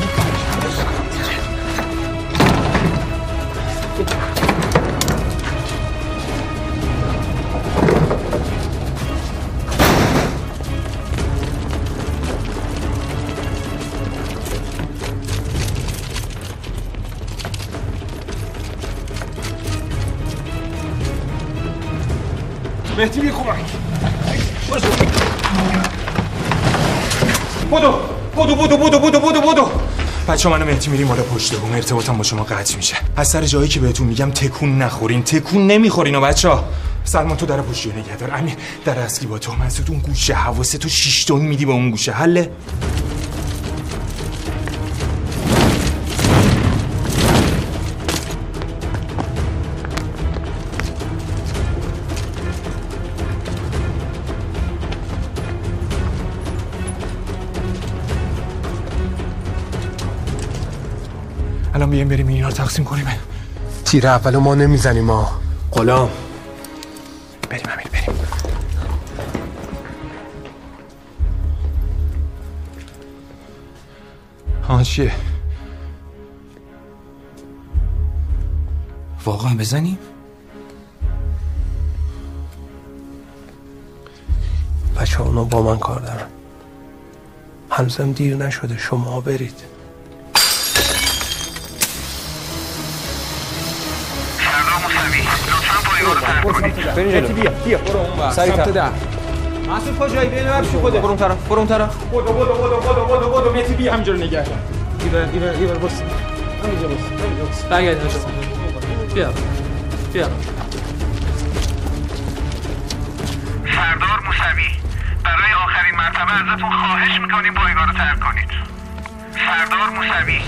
بچه منو مهدی میریم بالا پشت بوم. ارتباطم با شما قطع میشه. از سر جایی که بهتون میگم تکون نخورین. تکون نمی‌خورین و بچه ها سلمان تو در پشتی نگه دار امیر در اصلی با تو. مسعود اون گوشه حواست تو شیش تون میدی به اون گوشه. حله؟ بیایم بریم اینا رو تقسیم کنیم. تیر اولو ما نمی‌زنیم ما غلام. بریم امیر بریم. ها چیه؟ واقعا بزنیم؟ بچه ها اونا با من کار دارن. هنوزم دیر نشده شما برید. بریم جلو بیا بیا برو اون بر. سمت ده مسعود کجایی بیا اینو بپیش خودت برو اون طرف برو اون طرف بودو بودو بودو بودو بودو بودو مهدی بیا همینجا رو نگه دار ایور ایور ایور بس همینجا بس همینجا بس برگرد بیا بیا سردار موسوی برای آخرین مرتبه ازتون خواهش می‌کنیم پایگاه رو ترک کنید. سردار موسوی.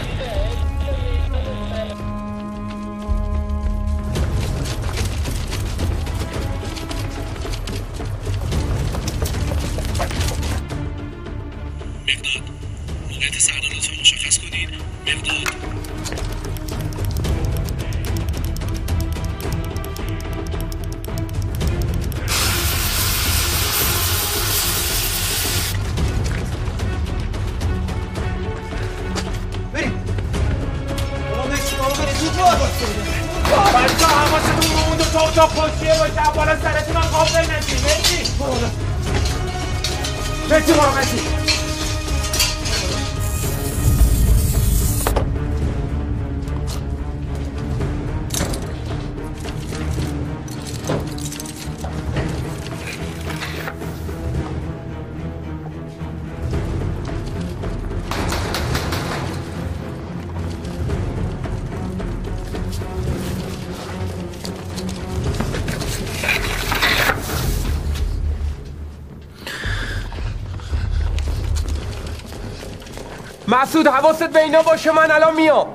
مسعود حواست به اینا باشه من الان میام.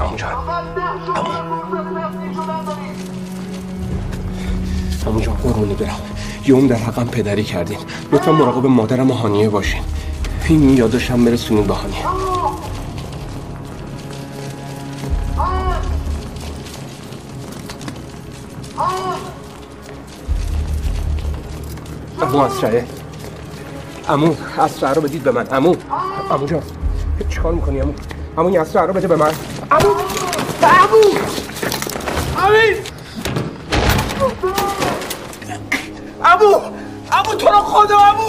امو جان. جان قربونی برم. یه در حقم پدری کردین. لطفا مراقب مادرم و هانیه باشین. این یادشم برسونین به هانیه امو اسرعه. امو اسرعه رو بدید به من. امو امو جان چیکار می‌کنی امو امو این اسرعه رو بده به من. امو امو امین امو امو تو رو خدا امو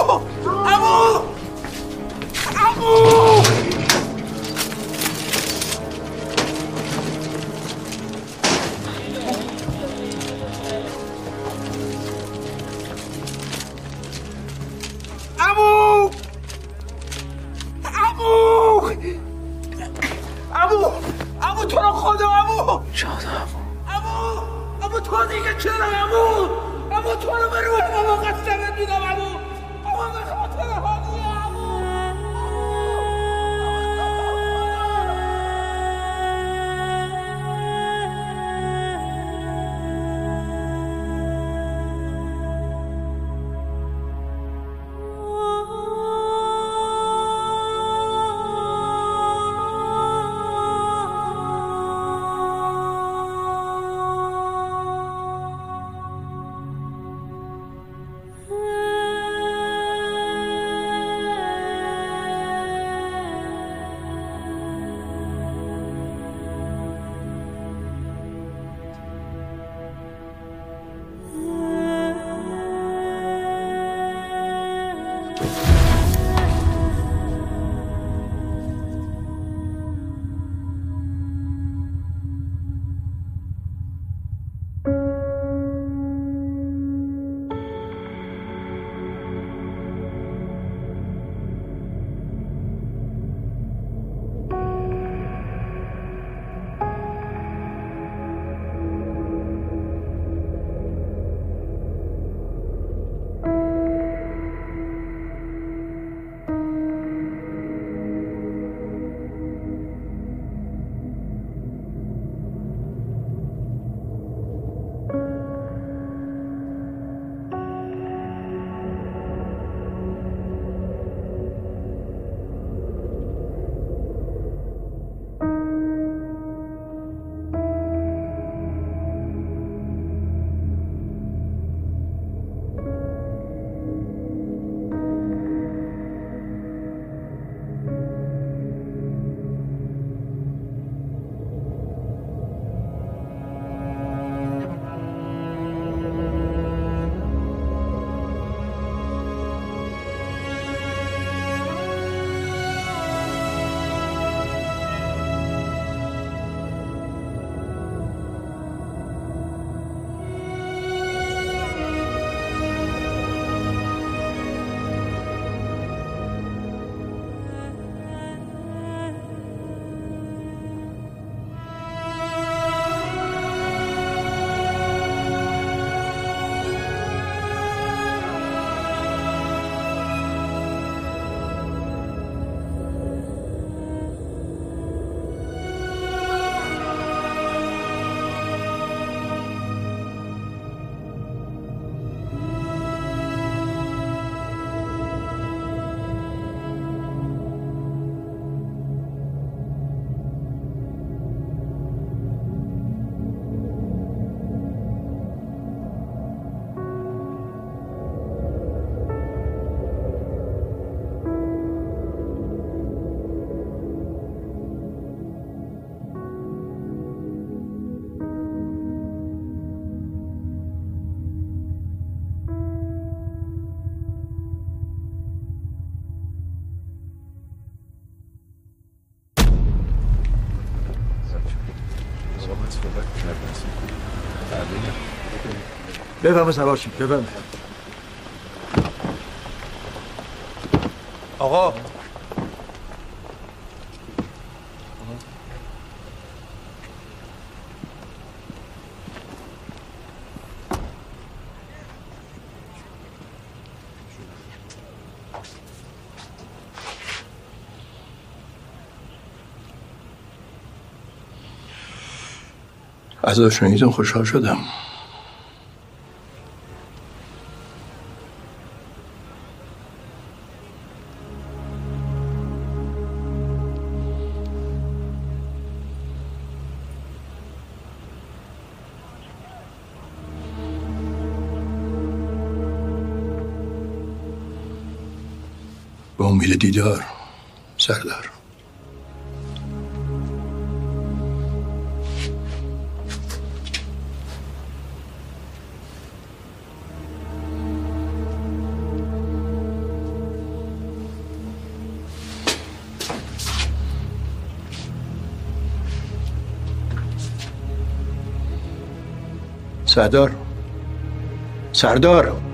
بفهمه سوار شید بفهمه. آقا. از آشناییتون خوشحال شدم. امید دیدار سردار. سردار. سردار.